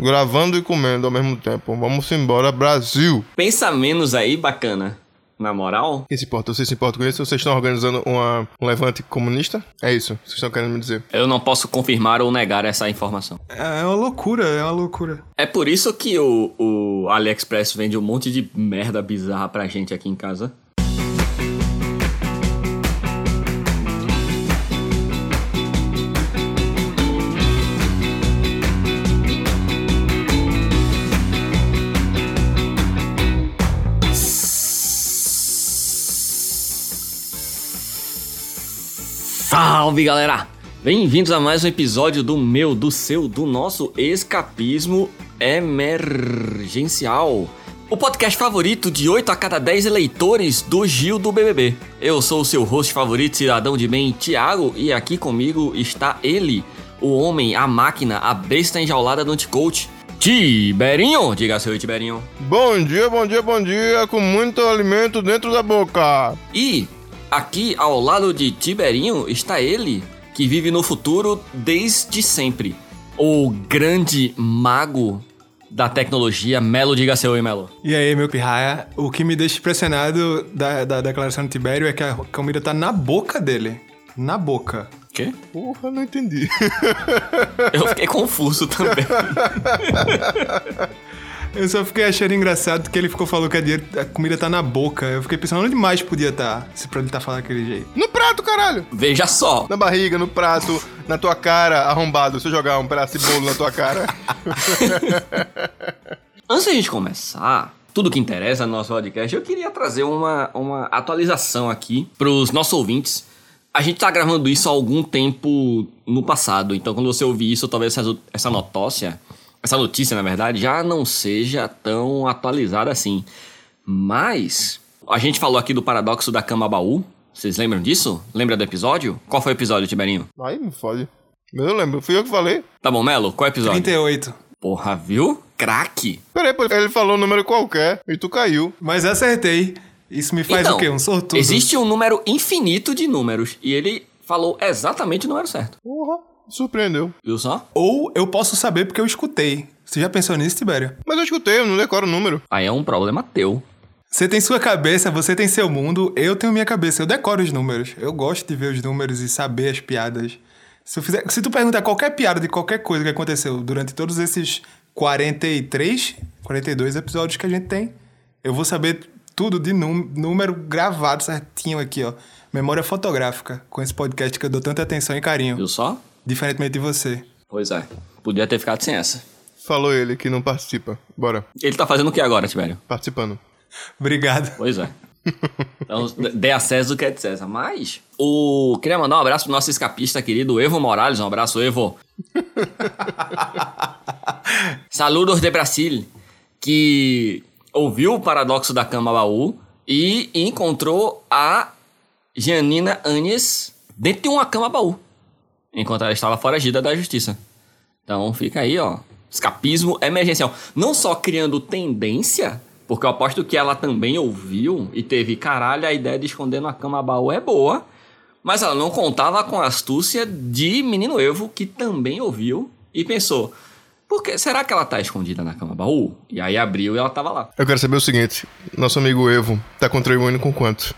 gravando e comendo ao mesmo tempo. Vamos embora, Brasil! Pensa menos aí, bacana. Na moral? Quem se importa? Vocês se importam com isso? Vocês estão organizando uma, um levante comunista? É isso, vocês estão querendo me dizer. Eu não posso confirmar ou negar essa informação. É uma loucura, é uma loucura. É por isso que o, o AliExpress vende um monte de merda bizarra pra gente aqui em casa. Salve galera! Bem-vindos a mais um episódio do meu, do seu, do nosso escapismo emergencial. O podcast favorito de 8 a cada 10 eleitores do Gil do BBB. Eu sou o seu host favorito, cidadão de bem, Thiago, e aqui comigo está ele, o homem, a máquina, a besta enjaulada do anticoach, Tiberinho. Diga seu Tiberinho. Bom dia, bom dia, bom dia, com muito alimento dentro da boca. E aqui ao lado de Tiberinho está ele, que vive no futuro desde sempre. O grande mago da tecnologia, Melo, diga seu oi, Melo. E aí, meu pirraia, o que me deixa impressionado da, da declaração de Tibério é que a comida tá na boca dele. Na boca. Quê? Porra, não entendi. Eu fiquei confuso também. Eu só fiquei achando engraçado que ele ficou falando que a, dinheiro- a comida tá na boca. Eu fiquei pensando onde mais podia estar, se pra ele tá falando daquele jeito. No prato, caralho! Veja só. Na barriga, no prato, na tua cara, arrombado. Se eu jogar um pedaço de bolo na tua cara. Antes da gente começar, tudo que interessa no nosso podcast, eu queria trazer uma, uma atualização aqui pros nossos ouvintes. A gente tá gravando isso há algum tempo no passado, então quando você ouvir isso, talvez essa, essa notócia, essa notícia, na verdade, já não seja tão atualizada assim. Mas a gente falou aqui do paradoxo da cama baú. Vocês lembram disso? Lembra do episódio? Qual foi o episódio, Tiberinho? Aí me fode. Mas eu lembro, fui eu que falei. Tá bom, Melo, qual é o episódio? 38. Porra, viu? Craque! Peraí, ele falou um número qualquer e tu caiu. Mas acertei. Isso me faz Então, o quê? Um sortudo? Existe um número infinito de números e ele falou exatamente o número certo. Porra, surpreendeu. Viu só? Ou eu posso saber porque eu escutei. Você já pensou nisso, Tibério? Mas eu escutei, eu não decoro o número. Aí é um problema teu. Você tem sua cabeça, você tem seu mundo, eu tenho minha cabeça. Eu decoro os números. Eu gosto de ver os números e saber as piadas. Se, eu fizer, se tu perguntar qualquer piada de qualquer coisa que aconteceu durante todos esses 43, 42 episódios que a gente tem, eu vou saber tudo de num- número gravado certinho aqui, ó. Memória fotográfica com esse podcast que eu dou tanta atenção e carinho. Viu só? Diferentemente de você. Pois é. Podia ter ficado sem essa. Falou ele que não participa. Bora, Ele tá fazendo o que agora, Tibério? participando. Obrigado. Pois é. Então, dê a César o que é de César. Mas, o... queria mandar um abraço pro nosso escapista querido Evo Morales. Um abraço, Evo. Saludos de Brasil. Que ouviu o paradoxo da cama baú e encontrou a Janina Anes dentro de uma cama baú. Enquanto ela estava foragida da justiça. Então fica aí, ó. Escapismo emergencial. Não só criando tendência, porque eu aposto que ela também ouviu e teve, caralho, a ideia de esconder na cama baú é boa. Mas ela não contava com a astúcia de Menino Evo, que também ouviu e pensou: por que, será que ela tá escondida na cama baú? E aí abriu e ela tava lá. Eu quero saber o seguinte: nosso amigo Evo tá contribuindo com quanto?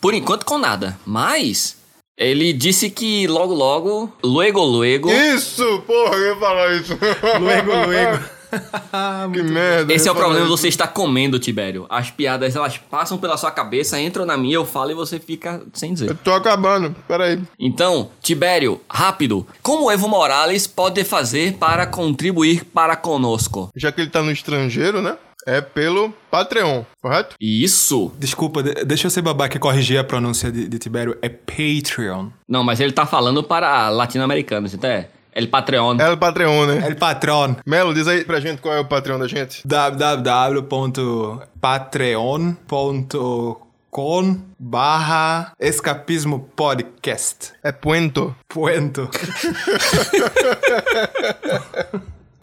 Por enquanto com nada. Mas ele disse que logo logo, luego luego, Isso, porra, eu ia falar isso. Luego, luego. que merda. Esse é o problema falar você estar comendo, Tibério. As piadas, elas passam pela sua cabeça, entram na minha, eu falo e você fica sem isso. dizer. Eu tô acabando, peraí. Então, Tibério, rápido. Como o Evo Morales pode fazer para contribuir para conosco? Já que ele tá no estrangeiro, né? É pelo Patreon, correto? Isso. Desculpa, de- deixa eu ser babaca e corrigir a pronúncia de, de Tibério. É Patreon. Não, mas ele tá falando para latino-americanos, então é El Patreon. É o Patreon, né? É o Patreon. Melo, diz aí pra gente qual é o Patreon da gente. www.patreon.com barra escapismo podcast. É Puento. Puento.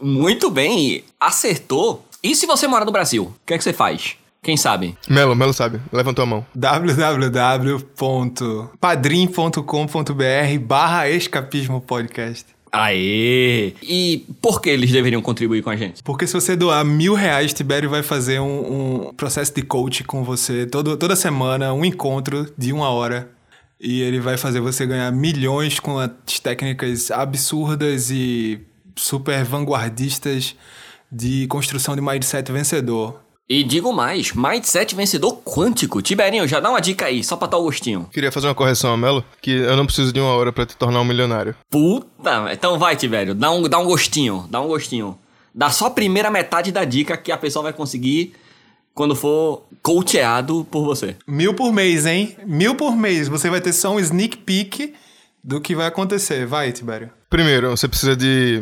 Muito bem, acertou. E se você mora no Brasil, o que é que você faz? Quem sabe? Melo, Melo sabe. Levantou a mão. www.padrim.com.br barra escapismo podcast. Aê! E por que eles deveriam contribuir com a gente? Porque se você doar mil reais, Tibério vai fazer um, um processo de coach com você todo, toda semana, um encontro de uma hora. E ele vai fazer você ganhar milhões com as técnicas absurdas e super vanguardistas de construção de mindset vencedor. E digo mais, mindset vencedor quântico. Tiberinho, já dá uma dica aí, só pra tal gostinho. Queria fazer uma correção, Melo, que eu não preciso de uma hora pra te tornar um milionário. Puta, então vai, Tibério, dá um, dá um gostinho, dá um gostinho. Dá só a primeira metade da dica que a pessoa vai conseguir quando for coacheado por você. Mil por mês, hein? Mil por mês. Você vai ter só um sneak peek do que vai acontecer. Vai, Tibério. Primeiro, você precisa de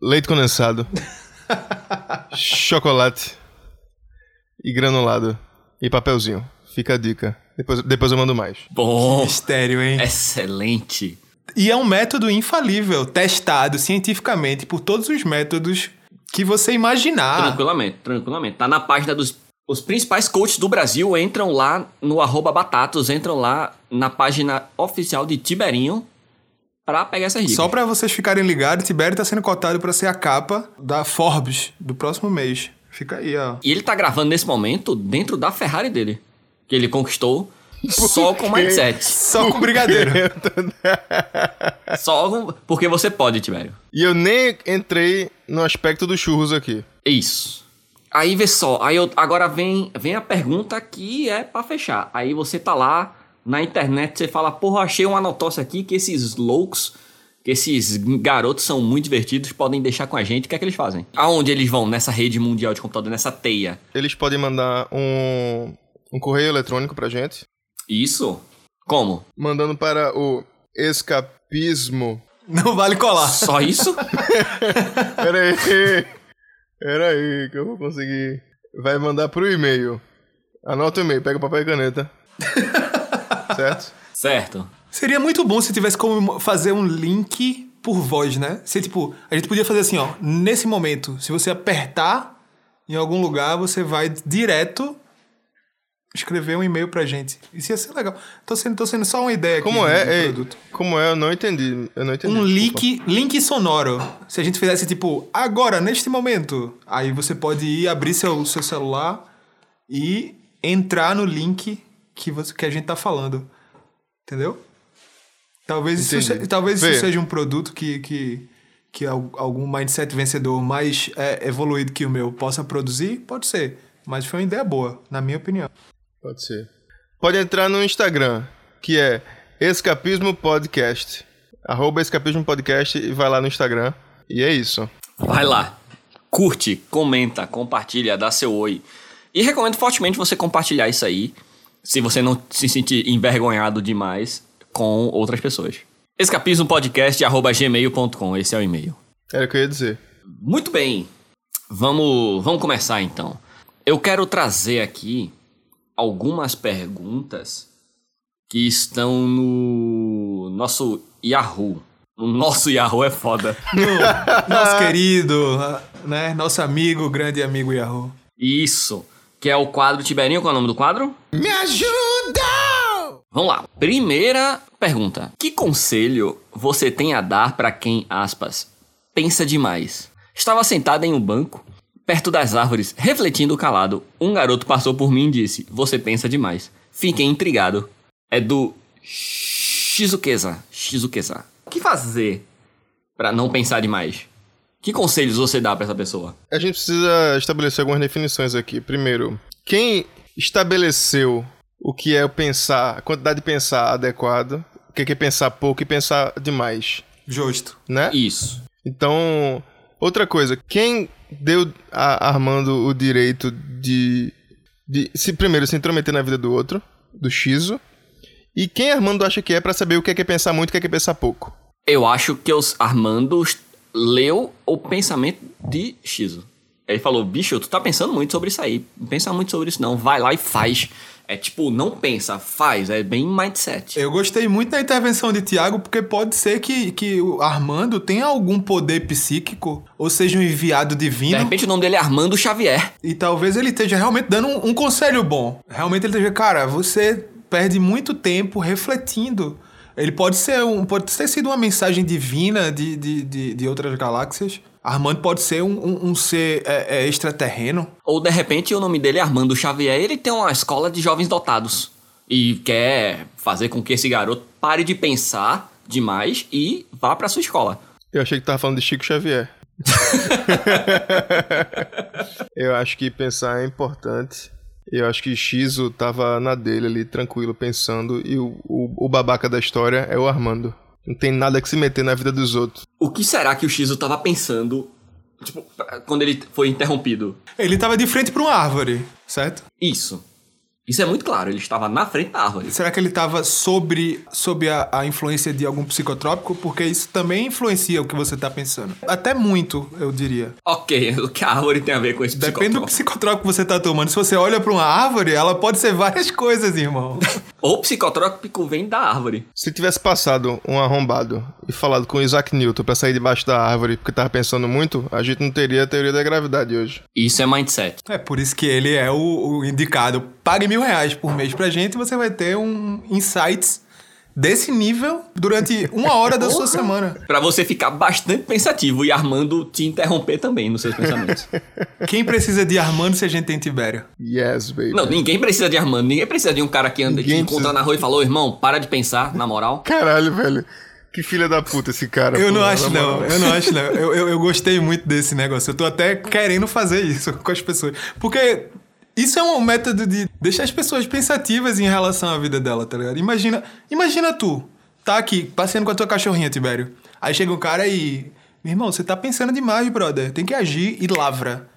leite condensado, chocolate e granulado e papelzinho. Fica a dica. Depois, depois eu mando mais. Bom, Mistério, hein? excelente. E é um método infalível, testado cientificamente por todos os métodos que você imaginar. Tranquilamente, tranquilamente. Tá na página dos. Os principais coaches do Brasil entram lá no arroba batatos, entram lá na página oficial de Tiberinho pra pegar essas dicas. Só pra vocês ficarem ligados, Tibério tá sendo cotado pra ser a capa da Forbes do próximo mês. Fica aí, ó. E ele tá gravando nesse momento dentro da Ferrari dele. Que ele conquistou só com mindset. Só com brigadeiro. Só com... porque você pode, Tibério. E eu nem entrei no aspecto dos churros aqui. Isso. Aí vê só, aí eu, agora vem, vem a pergunta que é pra fechar. Aí você tá lá na internet, você fala, porra, achei uma notócia aqui que esses loucos, que esses garotos são muito divertidos, podem deixar com a gente. O que é que eles fazem? Aonde eles vão nessa rede mundial de computador, nessa teia? Eles podem mandar um, um correio eletrônico pra gente, Isso? Como? mandando para o escapismo. Não vale colar. Só isso? Pera aí. Pera aí, que eu vou conseguir. Vai mandar pro e-mail. Anota o e-mail, pega papel e caneta. certo? certo. Seria muito bom se tivesse como fazer um link por voz, né? Se tipo, a gente podia fazer assim, ó, nesse momento, se você apertar em algum lugar, você vai direto escrever um e-mail pra gente. Isso ia ser legal. Tô sendo, tô sendo só uma ideia Como aqui é? do Ei, produto. como é? Eu não entendi. Eu não entendi. Um link, link sonoro. Se a gente fizesse tipo, agora, neste momento, aí você pode ir abrir seu, seu celular e entrar no link que, você, que a gente tá falando. Entendeu? Talvez, isso, Entendi. se- talvez Vê. isso seja um produto que, que, que al- algum mindset vencedor mais é, evoluído que o meu possa produzir. Pode ser. Mas foi uma ideia boa, na minha opinião. Pode ser. Pode entrar no Instagram, que é Escapismo Podcast. Arroba Escapismo Podcast e vai lá no Instagram. E é isso. Vai lá. Curte, comenta, compartilha, dá seu oi. E recomendo fortemente você compartilhar isso aí, se você não se sentir envergonhado demais com outras pessoas. escapismopodcast.gmail.com, esse é o e-mail. Era o que eu ia dizer. Muito bem. Vamos, vamos começar então. Eu quero trazer aqui algumas perguntas que estão no nosso Yahoo. O nosso Yahoo é foda. Nosso querido, né? Nosso amigo, grande amigo Yahoo. Isso. Que é o quadro Tiberinho. Qual é o nome do quadro? Me ajuda! Vamos lá. Primeira pergunta. Que conselho você tem a dar pra quem, aspas, pensa demais? Estava sentado em um banco, perto das árvores, refletindo calado. Um garoto passou por mim e disse: Você pensa demais. Fiquei intrigado. É do Shizukeza. Shizukeza. O que fazer pra não pensar demais? Que conselhos você dá pra essa pessoa? A gente precisa estabelecer algumas definições aqui. Primeiro, quem estabeleceu o que é o pensar, a quantidade de pensar adequado, o que é pensar pouco e pensar demais, Justo. né? Isso. Então, outra coisa, quem deu a Armando o direito de, de se primeiro se intrometer na vida do outro, do Shizo, e quem Armando acha que é pra saber o que é, que é pensar muito e o que é, que é pensar pouco? Eu acho que os Armando leu o pensamento de Shizu. Ele falou, bicho, tu tá pensando muito sobre isso aí. Não pensa muito sobre isso não. Vai lá e faz. É tipo, não pensa, faz. É bem mindset. Eu gostei muito da intervenção de Tiago, porque pode ser que, que o Armando tenha algum poder psíquico, ou seja, um enviado De divino, repente o nome dele é Armando Xavier. e talvez ele esteja realmente dando um, um conselho bom. Realmente ele esteja, cara, você perde muito tempo refletindo. Ele pode ser um. Pode ter sido uma mensagem divina de, de, de, de outras galáxias. Armando pode ser um, um, um ser é, é, extraterreno. Ou de repente o nome dele é Armando Xavier, ele tem uma escola de jovens dotados. E quer fazer com que esse garoto pare de pensar demais e vá pra sua escola. Eu achei que tava falando de Chico Xavier. eu acho que pensar é importante. Eu acho que Shizu tava na dele ali, tranquilo, pensando, e o, o, o babaca da história é o Armando. Não tem nada que se meter na vida dos outros. O que será que o Shizu tava pensando, tipo, quando ele foi interrompido? Ele tava de frente pra uma árvore, certo? Isso. Isso é muito claro, ele estava na frente da árvore. Será que ele estava sobre, sobre a, a, influência de algum psicotrópico? Porque isso também influencia o que você está pensando. Até muito, eu diria. Ok, o que a árvore tem a ver com esse Depende psicotrópico? do psicotrópico que você está tomando. Se você olha para uma árvore, ela pode ser várias coisas, irmão. o psicotrópico vem da árvore. Se tivesse passado um arrombado e falado com Isaac Newton para sair debaixo da árvore porque tava pensando muito, a gente não teria a teoria da gravidade hoje. Isso é mindset. É por isso que ele é o, o indicado. Pague mil reais por mês pra gente você vai ter um insights desse nível durante uma hora da sua semana. Pra você ficar bastante pensativo e Armando te interromper também nos seus pensamentos. Quem precisa de Armando se a gente tem Tibério? Yes, baby. Não, ninguém precisa de Armando. Ninguém precisa de um cara que anda Ninguém te encontra precisa. na rua e falou, irmão, para de pensar, na moral. Caralho, velho. Que filha da puta esse cara. Eu pô, não acho, não. Eu não acho, não. Eu, eu, eu gostei muito desse negócio. Eu tô até querendo fazer isso com as pessoas. Porque isso é um método de deixar as pessoas pensativas em relação à vida dela, tá ligado? Imagina, imagina tu, tá aqui, passeando com a tua cachorrinha, Tibério. Aí chega um cara e. Meu irmão, você tá pensando demais, brother. Tem que agir e lavra.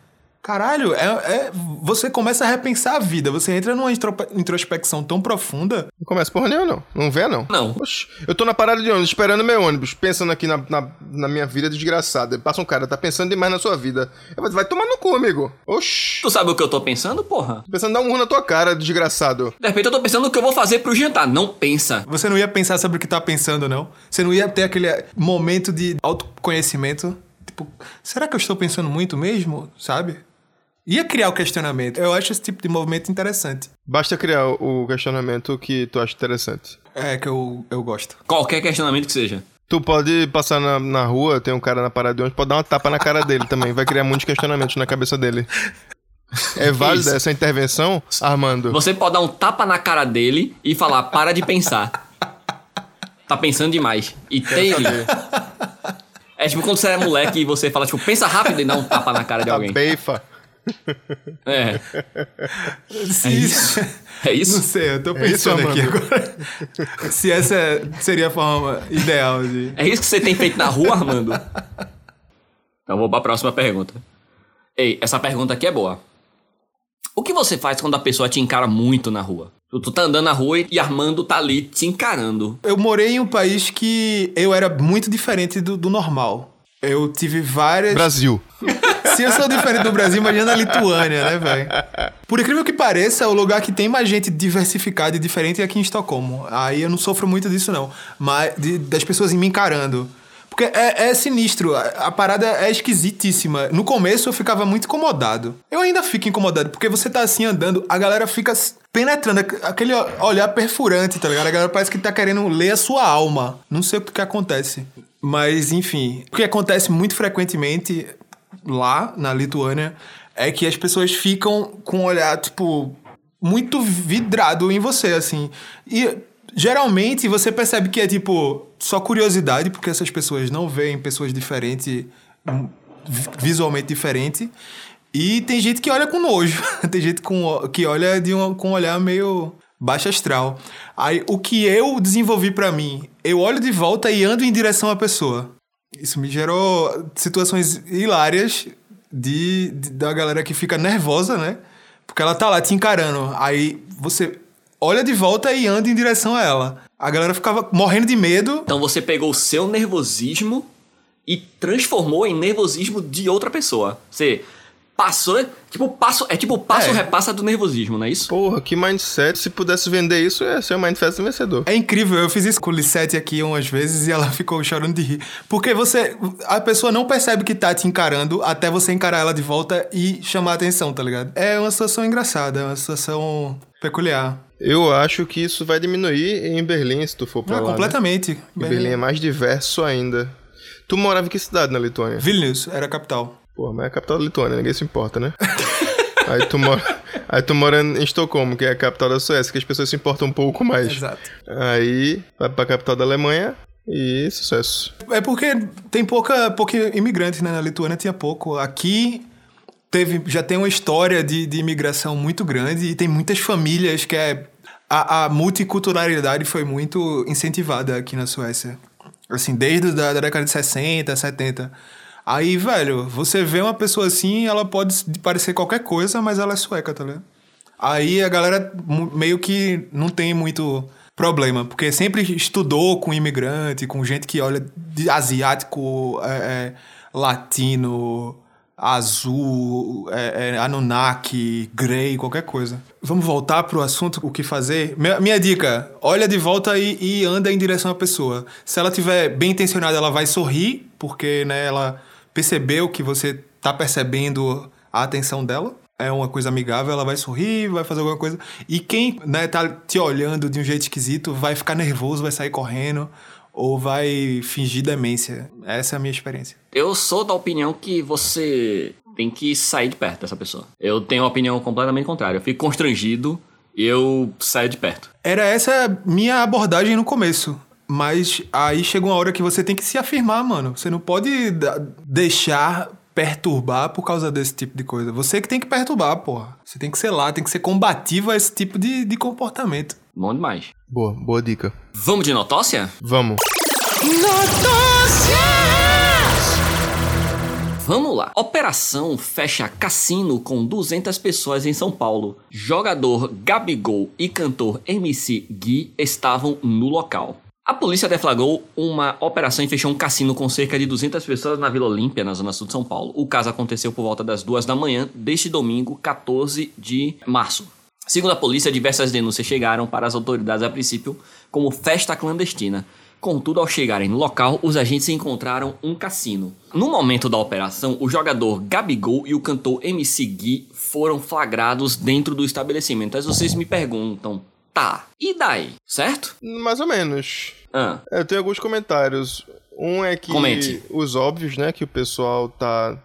Caralho, é, é- você começa a repensar a vida. Você entra numa introspecção tão profunda. Não começa porra nenhuma, não. Não vê, não. Não. Oxi, eu tô na parada de ônibus, esperando meu ônibus, pensando aqui na, na, na minha vida desgraçada. Passa um cara, tá pensando demais na sua vida. Eu Vai tomar no cu, amigo. Oxi. Tu sabe o que eu tô pensando, porra? Tô pensando em dar um murro na tua cara, desgraçado. De repente eu tô pensando o que eu vou fazer pro jantar. Não pensa. Você não ia pensar sobre o que tá pensando, não. Você não ia ter aquele momento de autoconhecimento. Tipo, será que eu estou pensando muito mesmo? Sabe? Ia criar o questionamento. Eu acho esse tipo de movimento interessante. Basta criar o questionamento que tu acha interessante. É, que eu, eu gosto. Qualquer questionamento que seja. Tu pode passar na, na rua, tem um cara na parada de ônibus, pode dar uma tapa na cara dele também. Vai criar muitos questionamentos na cabeça dele. É válida Isso. essa intervenção, Armando? Você pode dar um tapa na cara dele e falar, para de pensar. Tá pensando demais. E tem. É tipo quando você é moleque e você fala, tipo, pensa rápido e dá um tapa na cara de Tá alguém. beifa. É. Se É isso. É Não isso? sei, eu tô É isso, pensando aqui agora. Se essa seria a forma ideal de. É isso que você tem feito na rua, Armando? Então vou pra próxima pergunta. Ei, essa pergunta aqui é boa. O que você faz quando a pessoa te encara muito na rua? Tu, tu tá andando na rua e Armando tá ali te encarando. Eu morei em um país que eu era muito diferente do, do normal. Eu tive várias. Brasil. Se eu sou diferente do Brasil, imagina a Lituânia, né, velho? Por incrível que pareça, o lugar que tem mais gente diversificada e diferente é aqui em Estocolmo. Aí eu não sofro muito disso, não. Mas de- das pessoas me encarando. Porque é, é sinistro, a, a parada é esquisitíssima. No começo eu ficava muito incomodado. Eu ainda fico incomodado, porque você tá assim andando, a galera fica penetrando, aqu- aquele olhar perfurante, tá ligado? A galera parece que tá querendo ler a sua alma. Não sei o que acontece. Mas, enfim, o que acontece muito frequentemente lá na Lituânia é que as pessoas ficam com um olhar, tipo, muito vidrado em você, assim. E geralmente você percebe que é, tipo, só curiosidade, porque essas pessoas não veem pessoas diferentes, vi- visualmente diferentes. E tem gente que olha com nojo. tem gente com, que olha de um, com um olhar meio baixo astral. Aí, o que eu desenvolvi pra mim, eu olho de volta e ando em direção à pessoa. Isso me gerou situações hilárias de, de- da galera que fica nervosa, né? Porque ela tá lá te encarando. Aí você olha de volta e anda em direção a ela. A galera ficava morrendo de medo. Então você pegou o seu nervosismo e transformou em nervosismo de outra pessoa. Você passou, tipo, passo, é tipo passo É. repassa do nervosismo, não é isso? Porra, que mindset. Se pudesse vender isso, ia ser o mindset vencedor. É incrível, eu fiz isso com o Lissette aqui umas vezes e ela ficou chorando de rir. Porque você. A pessoa não percebe que tá te encarando até você encarar ela de volta e chamar a atenção, tá ligado? É uma situação engraçada, é uma situação Peculiar. Eu acho que isso vai diminuir em Berlim, se tu for pra Ah, lá. né? completamente. E Berlim é mais diverso ainda. Tu morava em que cidade na Lituânia? Vilnius era a capital. Pô, mas é a capital da Lituânia, ninguém se importa, né? aí, tu mora, aí tu mora em Estocolmo, que é a capital da Suécia, que as pessoas se importam um pouco mais. Exato. Aí vai pra capital da Alemanha e sucesso. É porque tem pouca, pouca imigrante, né? Na Lituânia tinha pouco. Aqui teve, já tem uma história de, de imigração muito grande e tem muitas famílias que é. A, a multiculturalidade foi muito incentivada aqui na Suécia. Assim, desde da década de 60, 70. Aí, velho, você vê uma pessoa assim, ela pode parecer qualquer coisa, mas ela é sueca, tá ligado? Aí a galera meio que não tem muito problema, porque sempre estudou com imigrante, com gente que olha asiático, é, é, latino, azul, é, é, Anunnaki, Grey, qualquer coisa. Vamos voltar pro assunto, o que fazer? Minha, minha dica, olha de volta e, e anda em direção à pessoa. Se ela tiver bem intencionada, ela vai sorrir, porque né, ela percebeu que você tá percebendo a atenção dela. É uma coisa amigável, ela vai sorrir, vai fazer alguma coisa. E quem né, tá te olhando de um jeito esquisito vai ficar nervoso, vai sair correndo ou vai fingir demência. Essa é a minha experiência. Eu sou da opinião que você tem que sair de perto dessa pessoa. Eu tenho uma opinião completamente contrária. Eu fico constrangido e eu saio de perto. Era essa a minha abordagem no começo. Mas aí chega uma hora que você tem que se afirmar, mano. Você não pode deixar perturbar por causa desse tipo de coisa. Você que tem que perturbar, porra. Você tem que ser lá, tem que ser combativo a esse tipo de, de comportamento. Bom demais. Boa, boa dica. Vamos de notócia? Vamos. Vamos lá. Operação fecha cassino com 200 pessoas em São Paulo. Jogador Gabigol e cantor MC Gui estavam no local. A polícia deflagrou uma operação e fechou um cassino com cerca de 200 pessoas na Vila Olímpia, na zona sul de São Paulo. O caso aconteceu por volta das duas da manhã deste domingo, 14 de março. Segundo a polícia, diversas denúncias chegaram para as autoridades a princípio como festa clandestina. Contudo, ao chegarem no local, os agentes encontraram um cassino. No momento da operação, o jogador Gabigol e o cantor MC Gui foram flagrados dentro do estabelecimento. Mas vocês me perguntam, tá, e daí? Certo? Mais ou menos. Ah, Eu tenho alguns comentários. Um é que Comente. os óbvios, né? Que o pessoal tá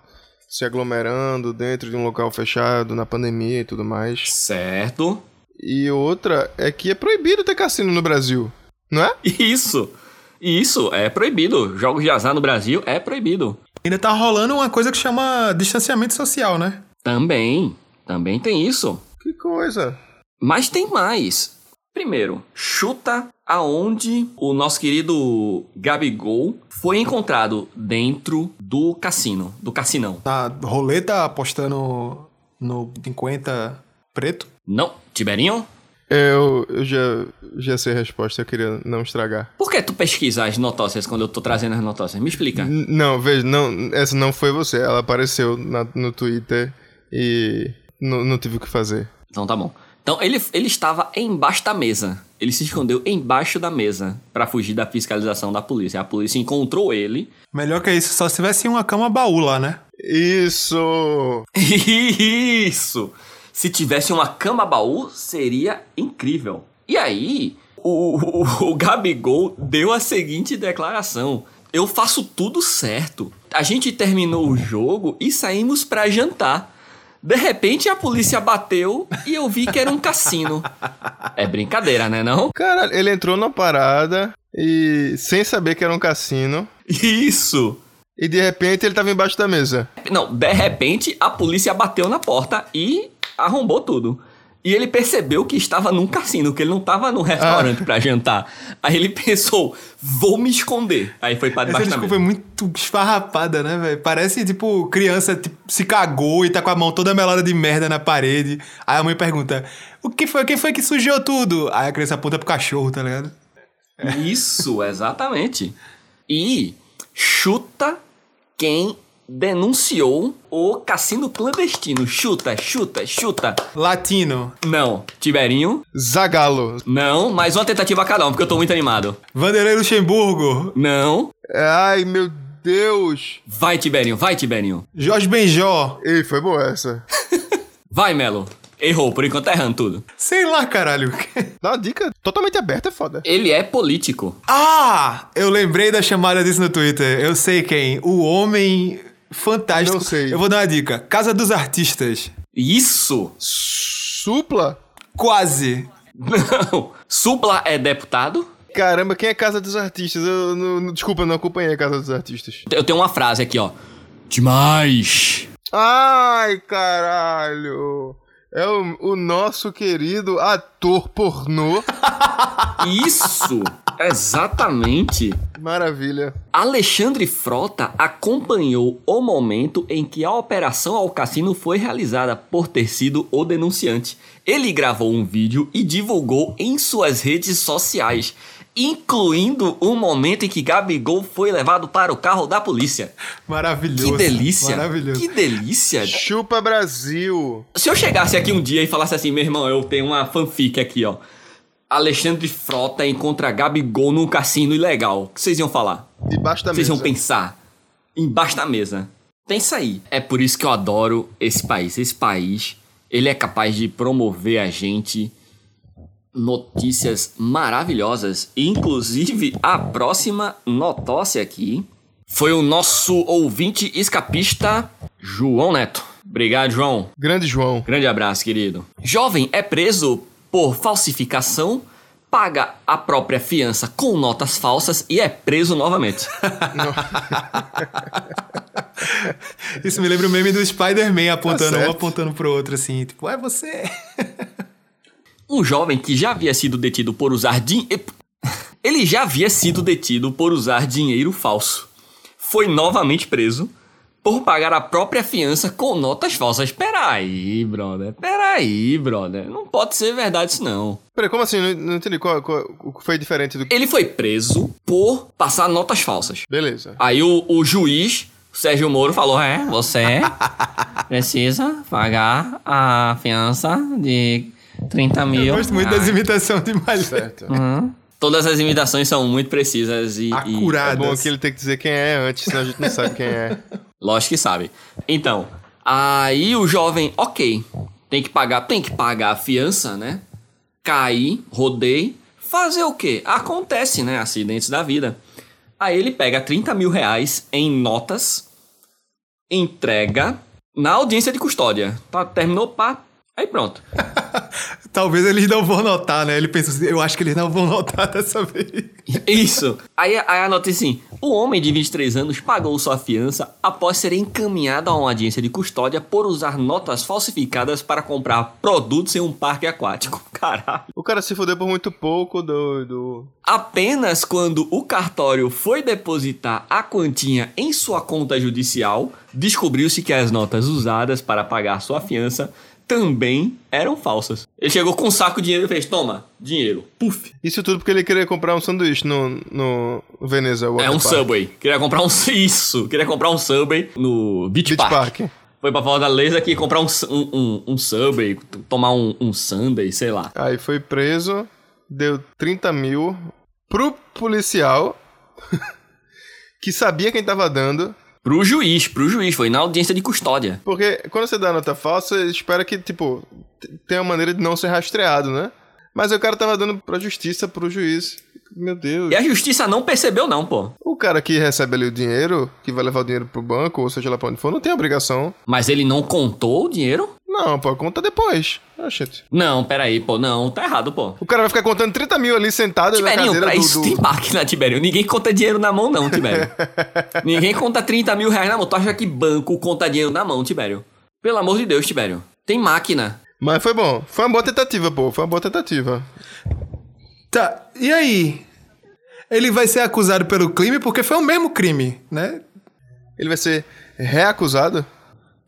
se aglomerando dentro de um local fechado na pandemia e tudo mais. certo. E outra é que é proibido ter cassino no Brasil, não é? Isso, isso é proibido. Jogos de azar no Brasil é proibido. Ainda tá rolando uma coisa que chama distanciamento social, né? Também, também tem isso. Que coisa. Mas tem mais. Primeiro, chuta aonde o nosso querido Gabigol foi encontrado dentro do cassino, do cassinão. Na roleta apostando no 50 preto. Não, Tiberinho? Eu, eu já, já sei a resposta, eu queria não estragar. Por que tu pesquisa as notócias quando eu tô trazendo as notócias? Me explica. N- não, veja, não, essa não foi você. Ela apareceu na- no Twitter e não, não tive o que fazer. Então tá bom. Então ele, ele estava embaixo da mesa. Ele se escondeu embaixo da mesa pra fugir da fiscalização da polícia. A polícia encontrou ele. Melhor que isso, só se tivesse uma cama baú lá, né? Isso! Isso! Se tivesse uma cama baú, seria incrível. E aí, o, o, o Gabigol deu a seguinte declaração: Eu faço tudo certo. A gente terminou o jogo e saímos pra jantar. De repente a polícia bateu e eu vi que era um cassino. É brincadeira, né não? Caralho, ele entrou na parada e sem saber que era um cassino. Isso! E de repente ele tava embaixo da mesa. Não, de repente a polícia bateu na porta e arrombou tudo. E ele percebeu que estava num cassino, que ele não estava num restaurante pra jantar. Aí ele pensou, vou me esconder. Aí foi pra Essa debaixo da desculpa mesa. é muito esfarrapada, né, velho? Parece, tipo, criança tipo, se cagou e tá com a mão toda melada de merda na parede. Aí a mãe pergunta, o que foi? Quem foi que sujou tudo? Aí a criança aponta pro cachorro, tá ligado? Isso, exatamente. E chuta quem denunciou o cassino clandestino. Chuta, chuta, chuta. Latino, Não. Tiberinho? Zagalo. Não. Mais uma tentativa a cada um, porque eu tô muito animado. Vanderlei Luxemburgo, Não. Ai, meu Deus. Vai, Tiberinho, vai, Tiberinho. Jorge Benjó, Ei, foi boa essa. Vai, Melo. Errou, por enquanto tá errando tudo. Sei lá, caralho. Dá uma dica totalmente aberta, é foda. Ele é político. Ah! Eu lembrei da chamada disso no Twitter. Eu sei quem. O Homem Fantástico. Não sei. Eu vou dar uma dica. Casa dos Artistas. Isso! Supla? Quase. Não. Supla é deputado? Caramba, quem é Casa dos Artistas? Eu não, não- desculpa, eu não acompanhei a Casa dos Artistas. Eu tenho uma frase aqui, ó. Demais! Ai, caralho! É o, o nosso querido ator pornô. Isso! Exatamente! Maravilha. Alexandre Frota acompanhou o momento em que a operação ao cassino foi realizada por ter sido o denunciante. Ele gravou um vídeo e divulgou em suas redes sociais, incluindo o momento em que Gabigol foi levado para o carro da polícia. Maravilhoso. Que delícia! Maravilhoso. Que delícia! Chupa Brasil. Se eu chegasse aqui um dia e falasse assim, meu irmão, eu tenho uma fanfic aqui, ó. Alexandre Frota encontra Gabigol num cassino ilegal. O que vocês iam falar? Debaixo da Vocês mesa. iam pensar embaixo da mesa. Pensa aí. É por isso que eu adoro esse país. Esse país, ele é capaz de promover a gente notícias maravilhosas. Inclusive, a próxima notócia aqui foi o nosso ouvinte escapista, João Neto. Obrigado, João. Grande João. Grande abraço, querido. Jovem é preso por falsificação, paga a própria fiança com notas falsas e é preso novamente. Isso me lembra o meme do Spider-Man apontando Tá um apontando pro outro, assim. Tipo, é você. Um jovem que já havia sido detido por usar dinheiro. Ele já havia sido detido por usar dinheiro falso. Foi novamente preso por pagar a própria fiança com notas falsas. Peraí, brother. Peraí, brother. Não pode ser verdade isso não. Peraí, como assim? Não, não entendi qual, qual- o que foi diferente do que. Ele foi preso por passar notas falsas. Beleza. Aí o, o juiz, Sérgio Moro, falou: É, você precisa pagar a fiança de 30 Eu mil. gosto muito reais." das imitações de Malha. Certo. Uhum. Todas as imitações são muito precisas e. e É Acuradas. bom que ele tem que dizer quem é antes, senão a gente não sabe quem é. lógico que sabe. Então, aí o jovem, ok, tem que pagar, tem que pagar a fiança, né? Caí, rodei, fazer o quê? Acontece, né? Acidentes da vida. Aí ele pega 30 mil reais em notas, entrega na audiência de custódia. Tá, terminou, pá, aí pronto. Talvez eles não vão notar, né? Ele pensa assim, eu acho que eles não vão notar dessa vez. Isso. Aí, aí a nota assim: o homem de 23 anos pagou sua fiança após ser encaminhado a uma audiência de custódia por usar notas falsificadas para comprar produtos em um parque aquático. Caralho. O cara se fudeu por muito pouco do. do... Apenas quando o cartório foi depositar a quantia em sua conta judicial, descobriu-se que as notas usadas para pagar sua fiança também eram falsas. Ele chegou com um saco de dinheiro e fez: Toma, dinheiro. Puf. Isso tudo porque ele queria comprar um sanduíche no, no Veneza. É um Park. Subway. Queria comprar um. Isso. Queria comprar um Subway no Beach, Beach Park. Park. Foi pra Fortaleza aqui comprar um, um, um, um Subway, tomar um, um Sunday, sei lá. Aí foi preso, deu 30 mil pro policial que sabia quem tava dando. Pro juiz, pro juiz. Foi na audiência de custódia. Porque quando você dá nota falsa, espera que, tipo, tenha uma maneira de não ser rastreado, né? Mas o cara tava dando pra justiça, pro juiz. Meu Deus. E a justiça não percebeu, não, pô. O cara que recebe ali o dinheiro, que vai levar o dinheiro pro banco, ou seja lá pra onde for, não tem obrigação. Mas ele não contou o dinheiro? Não, pô, conta depois. Oxente. Não, peraí, pô. Não, tá errado, pô. O cara vai ficar contando 30 mil ali sentado na Tiberinho, cadeira pra do... isso do- tem máquina, Tibério. Ninguém conta dinheiro na mão, não, Tibério. Ninguém conta 30 mil reais na mão. Tu acha que banco conta dinheiro na mão, Tibério? Pelo amor de Deus, Tibério. Tem máquina. Mas foi bom. Foi uma boa tentativa, pô. Foi uma boa tentativa. Tá, e aí? Ele vai ser acusado pelo crime porque foi o mesmo crime, né? Ele vai ser reacusado?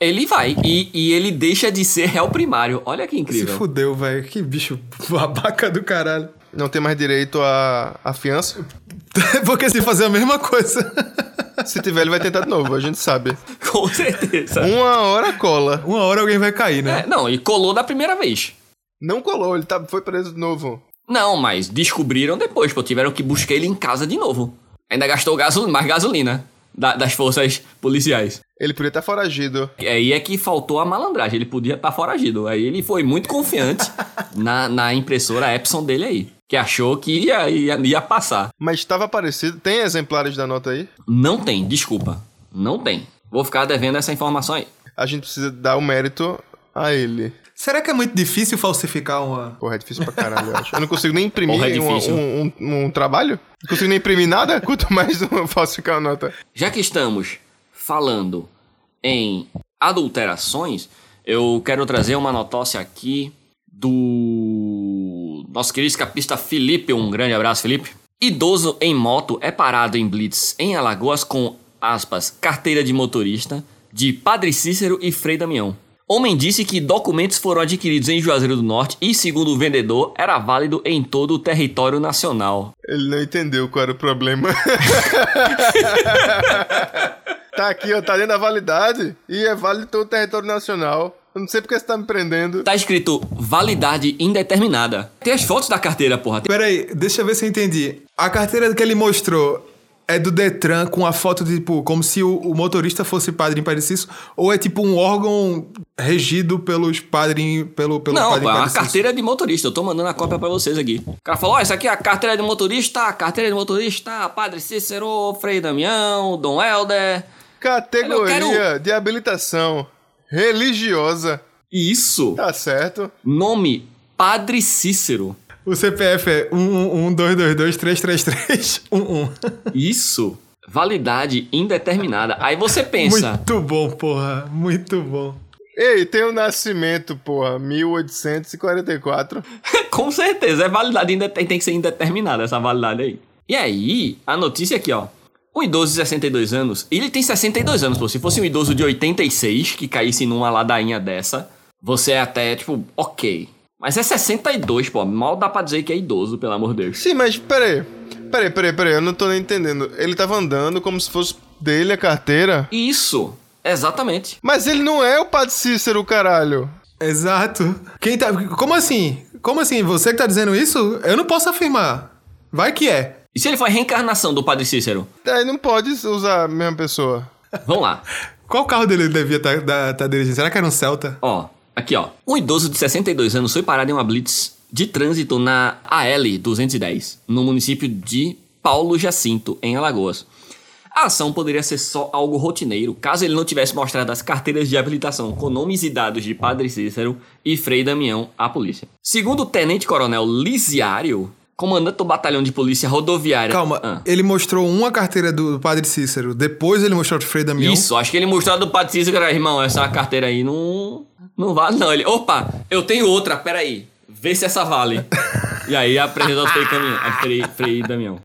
Ele vai. E, e ele deixa de ser réu primário. Olha que Se incrível. fudeu, velho. Que bicho babaca do caralho. Não tem mais direito à, à fiança? porque se fazer a mesma coisa. Se tiver, ele vai tentar de novo, a gente sabe. Com certeza. Uma hora cola. Uma hora alguém vai cair, né? É, não, e colou da primeira vez. Não colou, ele tá, foi preso de novo. Não, mas descobriram depois, pô. Tiveram que buscar ele em casa de novo. Ainda gastou gaso- mais gasolina. Da- das forças policiais. Ele podia estar foragido. Aí é que faltou a malandragem, ele podia estar foragido. Aí ele foi muito confiante na, na impressora Epson dele aí, que achou que ia, ia, ia passar. Mas estava parecido. Tem exemplares da nota aí? Não tem, desculpa. Não tem. Vou ficar devendo essa informação aí. A gente precisa dar o mérito a ele. Será que é muito difícil falsificar uma. Porra, é difícil pra caralho, eu acho. Eu não consigo nem imprimir Porra, é um, um, um- um trabalho. Não consigo nem imprimir nada, quanto mais um falsificar uma nota. Já que estamos falando em adulterações, eu quero trazer uma notócia aqui do nosso querido escapista Felipe. Um grande abraço, Felipe. Idoso em moto é parado em Blitz em Alagoas com, aspas, carteira de motorista de Padre Cícero e Frei Damião. Homem disse que documentos foram adquiridos em Juazeiro do Norte e, segundo o vendedor, era válido em todo o território nacional. Ele não entendeu qual era o problema. tá aqui, ó, tá dentro da validade. E é válido em todo o território nacional. Eu não sei porque você tá me prendendo. Tá escrito validade indeterminada. Tem as fotos da carteira, porra. Tem- Peraí, deixa eu ver se eu entendi. A carteira que ele mostrou é do Detran com a foto de, tipo, como se o, o motorista fosse padre em Parecis, ou é tipo um órgão regido pelos padres, pelo, pelo Não, padre pô, é uma Parecis? carteira de motorista. Eu tô mandando a cópia pra vocês aqui. O cara falou: Ó, isso aqui é a carteira de motorista, carteira de motorista, Padre Cícero, Frei Damião, Dom Helder. Categoria quero- de habilitação religiosa. Isso. Tá certo. Nome: Padre Cícero. O CPF é 11222333311. Isso. Validade indeterminada. Aí você pensa. Muito bom, porra. Muito bom. Ei, tem o nascimento, porra, 1844. Com certeza, é validade indete- tem que ser indeterminada essa validade aí. E aí, a notícia aqui, ó. Um idoso de 62 anos, ele tem 62 anos, pô. Se fosse um idoso de 86 que caísse numa ladainha dessa, você é até, tipo, ok. Mas é 62, pô. Mal dá pra dizer que é idoso, pelo amor de Deus. Sim, mas peraí. Peraí, peraí, peraí, eu não tô nem entendendo. Ele tava andando como se fosse dele a carteira. Isso, exatamente. Mas ele não é o Padre Cícero, caralho. Exato. Quem tá. Como assim? Como assim? Você que tá dizendo isso? Eu não posso afirmar. Vai que é. E se ele for a reencarnação do Padre Cícero? Aí não pode usar a mesma pessoa. Vamos lá. Qual carro dele devia estar tá, tá dirigindo? Será que era um Celta? Ó, aqui ó. Um idoso de 62 anos foi parado em uma blitz de trânsito na AL 210, no município de Paulo Jacinto, em Alagoas. A ação poderia ser só algo rotineiro, caso ele não tivesse mostrado as carteiras de habilitação com nomes e dados de Padre Cícero e Frei Damião à polícia. Segundo o tenente-coronel Lisiário, comandante do batalhão de polícia rodoviária... Calma, Ah. ele mostrou uma carteira do, Padre Cícero, depois ele mostrou do Frei Damião. Isso, acho que ele mostrou a do Padre Cícero, cara, irmão, essa carteira aí não, não vale não. Ele, opa, eu tenho outra, peraí, vê se essa vale. e aí apresentou o Frei, Caminhão, a Frei, Frei Damião.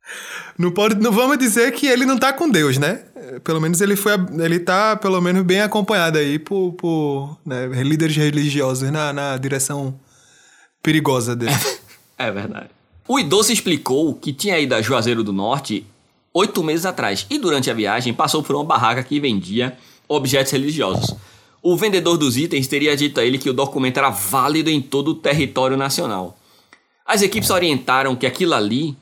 Não, pode, não vamos dizer que ele não tá com Deus, né? Pelo menos ele foi. Ele tá, pelo menos, bem acompanhado aí por, por né, líderes religiosos na, na direção perigosa dele. É verdade. O idoso explicou que tinha ido a Juazeiro do Norte oito meses atrás e durante a viagem passou por uma barraca que vendia objetos religiosos. O vendedor dos itens teria dito a ele que o documento era válido em todo o território nacional. As equipes orientaram que aquilo ali,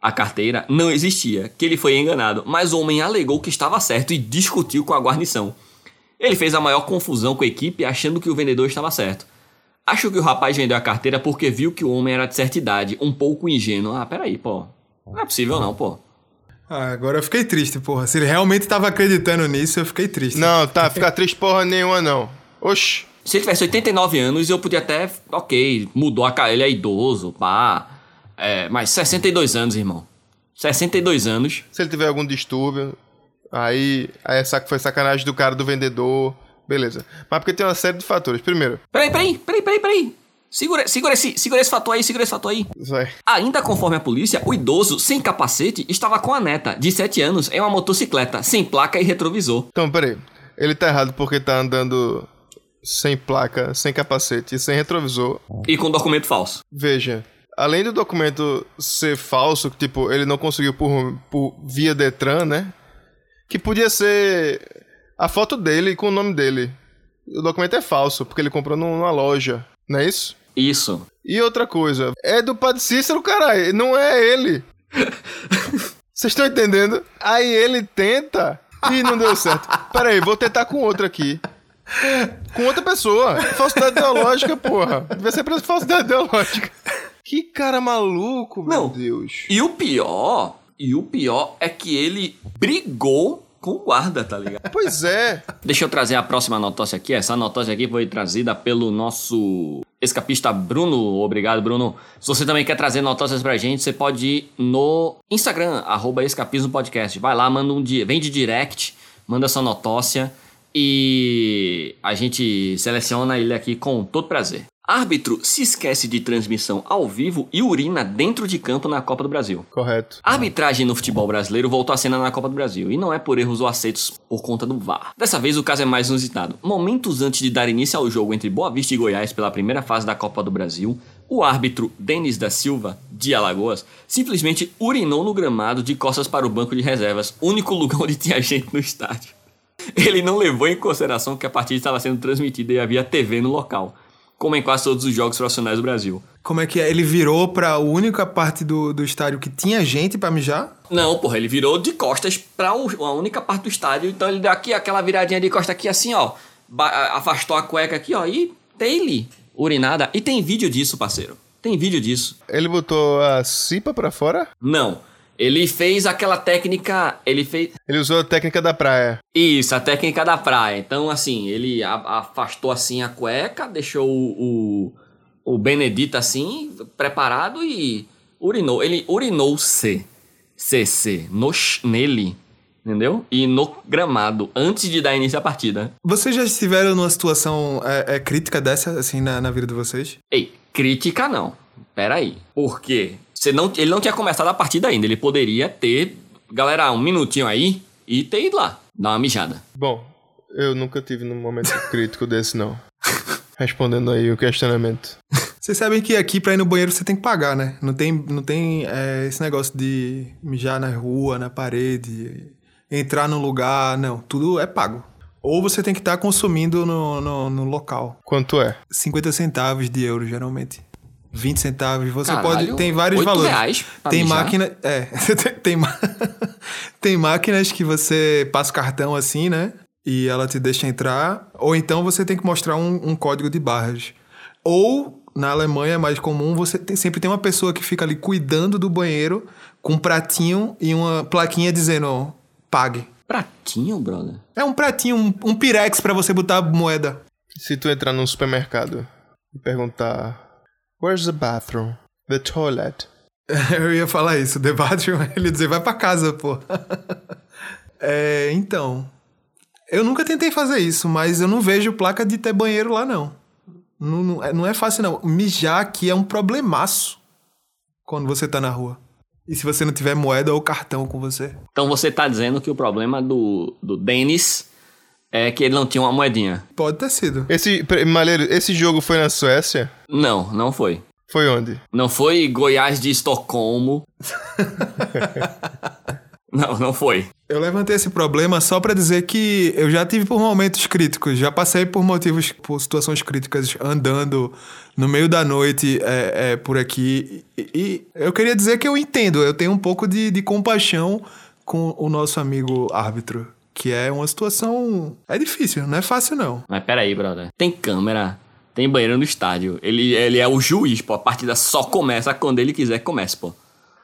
a carteira, não existia, que ele foi enganado, mas o homem alegou que estava certo e discutiu com a guarnição. Ele fez a maior confusão com a equipe achando que o vendedor estava certo. Acho que o rapaz vendeu a carteira porque viu que o homem era de certa idade, um pouco ingênuo. Ah, peraí, pô. Não é possível não, pô. Ah, agora eu fiquei triste, porra. Se ele realmente tava acreditando nisso, eu fiquei triste. Não, tá, fica triste porra nenhuma, não. Oxi. Se ele tivesse 89 anos, eu podia até. Ok, mudou a cara, ele é idoso, pá. É, mas 62 anos, irmão. 62 anos. Se ele tiver algum distúrbio, aí, aí essa foi sacanagem do cara do vendedor. Beleza. Mas porque tem uma série de fatores. Primeiro, Peraí, peraí, peraí, peraí, peraí. Segura, segura, esse, segura esse fator aí, segura esse fator aí. vai. Ainda conforme a polícia, o idoso, sem capacete, estava com a neta, de 7 anos, em uma motocicleta, sem placa e retrovisor. Então, peraí. Ele tá errado porque tá andando sem placa, sem capacete e sem retrovisor. E com documento falso. Veja, além do documento ser falso, que tipo, ele não conseguiu por, por via Detran, né? Que podia ser a foto dele com o nome dele. O documento é falso, porque ele comprou numa loja, não é isso? Isso. E outra coisa, é do Padre Cícero, caralho, não é ele. Vocês estão entendendo? Aí ele tenta E não deu certo. Pera aí, vou tentar com outra aqui. Com outra pessoa. Falsidade ideológica, porra. Devia ser pra falsidade ideológica. Que cara maluco, meu Não. Deus. E o pior, e o pior é que ele brigou com o guarda, tá ligado? Pois é. Deixa eu trazer a próxima notócia aqui. Essa notócia aqui foi trazida pelo nosso escapista Bruno. Obrigado, Bruno. Se você também quer trazer notócias pra gente, você pode ir no Instagram, arroba escapismo podcast. Vai lá, manda um dia, vem de direct, manda sua notócia e a gente seleciona ele aqui com todo prazer. Árbitro se esquece de transmissão ao vivo e urina dentro de campo na Copa do Brasil. Correto. Arbitragem no futebol brasileiro voltou à cena na Copa do Brasil, e não é por erros ou aceitos por conta do VAR. Dessa vez o caso é mais inusitado. Momentos antes de dar início ao jogo entre Boa Vista e Goiás pela primeira fase da Copa do Brasil, o árbitro Denis da Silva, de Alagoas, simplesmente urinou no gramado de costas para o banco de reservas, único lugar onde tinha gente no estádio. Ele não levou em consideração que a partida estava sendo transmitida e havia TV no local, como em quase todos os jogos profissionais do Brasil. Como é que é? Ele virou pra única parte do, do estádio que tinha gente pra mijar? Não, porra, ele virou de costas pra o- a única parte do estádio. Então ele deu aqui aquela viradinha de costa aqui assim, ó. Afastou a cueca aqui, ó. E tem ali, urinada. E tem vídeo disso, parceiro. Tem vídeo disso. Ele botou a cipa pra fora? Não. Ele fez aquela técnica. Ele fez. Ele usou a técnica da praia. Isso, a técnica da praia. Então, assim, ele afastou assim a cueca, deixou o, o, o Benedito assim, preparado e urinou. Ele urinou C. CC. No, nele. Entendeu? E no gramado, antes de dar início à partida. Vocês já estiveram numa situação é, é, crítica dessa, assim, na, na vida de vocês? Ei, crítica não. Pera aí. Você não, ele não tinha começado a partida ainda. Ele poderia ter. Galera, um minutinho aí e ter ido lá. Dar uma mijada. Bom, eu nunca tive num momento crítico desse, não. Respondendo aí o questionamento. Vocês sabem que aqui pra ir no banheiro você tem que pagar, né? Não tem, não tem é, esse negócio de mijar na rua, na parede, entrar no lugar, não. Tudo é pago. Ou você tem que estar consumindo no, no, no local. Quanto é? 50 centavos de euro, geralmente. 20 centavos. Você Caralho, pode. Tem vários valores. reais pra tem mijar? máquina. É. tem, tem, ma- tem máquinas que você passa o cartão assim, né? E ela te deixa entrar. Ou então você tem que mostrar um, um código de barras. Ou, na Alemanha é mais comum, você tem- sempre tem uma pessoa que fica ali cuidando do banheiro com um pratinho e uma plaquinha dizendo: ó, pague. Pratinho, brother? É um pratinho, um, um pirex pra você botar moeda. Se tu entrar num supermercado e perguntar: Where's the bathroom? The toilet. Eu ia falar isso, The Bathroom, ele ia dizer, vai pra casa, pô. É, então, eu nunca tentei fazer isso, mas eu não vejo placa de ter banheiro lá, não. Não, não, é, não é fácil, não. Mijar aqui é um problemaço quando você tá na rua. E se você não tiver moeda ou cartão com você? Então você tá dizendo que o problema do, do Dennis é que ele não tinha uma moedinha. Pode ter sido. Esse, Malheiro, esse jogo foi na Suécia? Não, não foi. Foi onde? Não foi Goiás de Estocolmo. não, não foi. Eu levantei esse problema só pra dizer que eu já tive por momentos críticos, já passei por motivos, por situações críticas andando no meio da noite é, é, por aqui. E, e eu queria dizer que eu entendo, eu tenho um pouco de, de compaixão com o nosso amigo árbitro, que é uma situação. É difícil, não é fácil não. Mas peraí, brother. Tem câmera, tem banheiro no estádio. Ele, ele é o juiz, pô. A partida só começa quando ele quiser que comece, pô.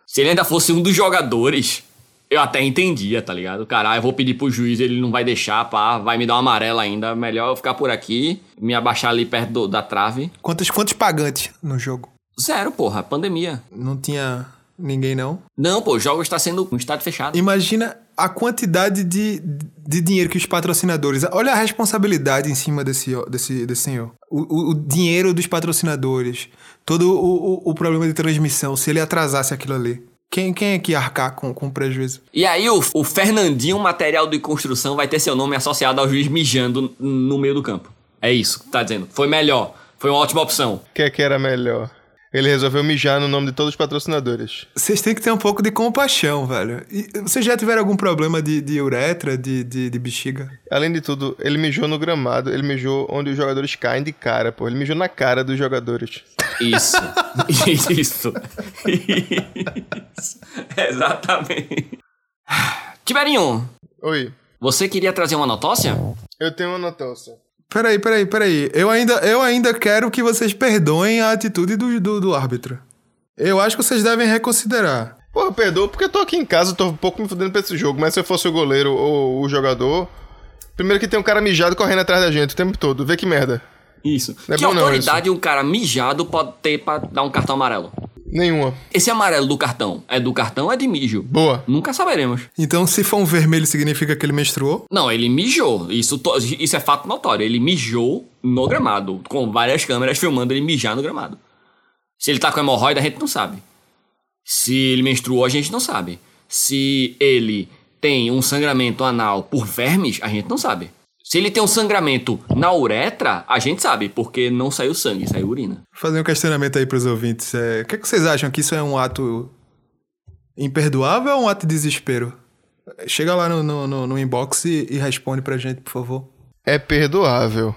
Se ele ainda fosse um dos jogadores, eu até entendia, tá ligado? Caralho, eu vou pedir pro juiz, ele não vai deixar, pá, vai me dar uma amarela ainda. Melhor eu ficar por aqui, me abaixar ali perto do- da trave. Quantos, quantos pagantes no jogo? Zero, porra, pandemia. Não tinha ninguém não? Não, pô, o jogo está sendo um estádio fechado. Imagina a quantidade de, de dinheiro que os patrocinadores. Olha a responsabilidade em cima desse, desse, desse senhor. O, o- o dinheiro dos patrocinadores. Todo o, o, o problema de transmissão. Se ele atrasasse aquilo ali. Quem, quem é que ia arcar com, com prejuízo? E aí o, o Fernandinho Material de Construção vai ter seu nome associado ao juiz mijando no meio do campo. É isso que tá dizendo. Foi melhor. Foi uma ótima opção. O que é que era melhor? Ele resolveu mijar no nome de todos os patrocinadores. Vocês têm que ter um pouco de compaixão, velho. E vocês já tiveram algum problema de, de uretra, de, de, de bexiga? Além de tudo, ele mijou no gramado, ele mijou onde os jogadores caem de cara, pô. Ele mijou na cara dos jogadores. Isso. Isso. Isso. Exatamente. Tiberinho, Oi. Você queria trazer uma notócia? Eu tenho uma notócia. Peraí, peraí, peraí. Eu ainda, eu ainda quero que vocês perdoem a atitude do, do, do árbitro. Eu acho que vocês devem reconsiderar. Porra, perdoa porque eu tô aqui em casa, tô um pouco me fudendo pra esse jogo, mas se eu fosse o goleiro ou o jogador. Primeiro que tem um cara mijado correndo atrás da gente o tempo todo. Vê que merda. Isso. Não é que bom não, autoridade um cara mijado pode ter pra dar um cartão amarelo? Nenhuma. Esse amarelo do cartão é do cartão ou é de mijo? Boa. Nunca saberemos. Então, se for um vermelho, significa que ele menstruou? Não, ele mijou. Isso, isso é fato notório. Ele mijou no gramado, com várias câmeras filmando ele mijar no gramado. Se ele tá com hemorroida, a gente não sabe. Se ele menstruou, a gente não sabe. Se ele tem um sangramento anal por vermes, a gente não sabe. Se ele tem um sangramento na uretra, a gente sabe, porque não saiu sangue, saiu urina. Vou fazer um questionamento aí pros ouvintes. É, o que, é que vocês acham? Que isso é um ato imperdoável ou um ato de desespero? Chega lá no, no, no- no inbox e, e responde pra gente, por favor. É perdoável.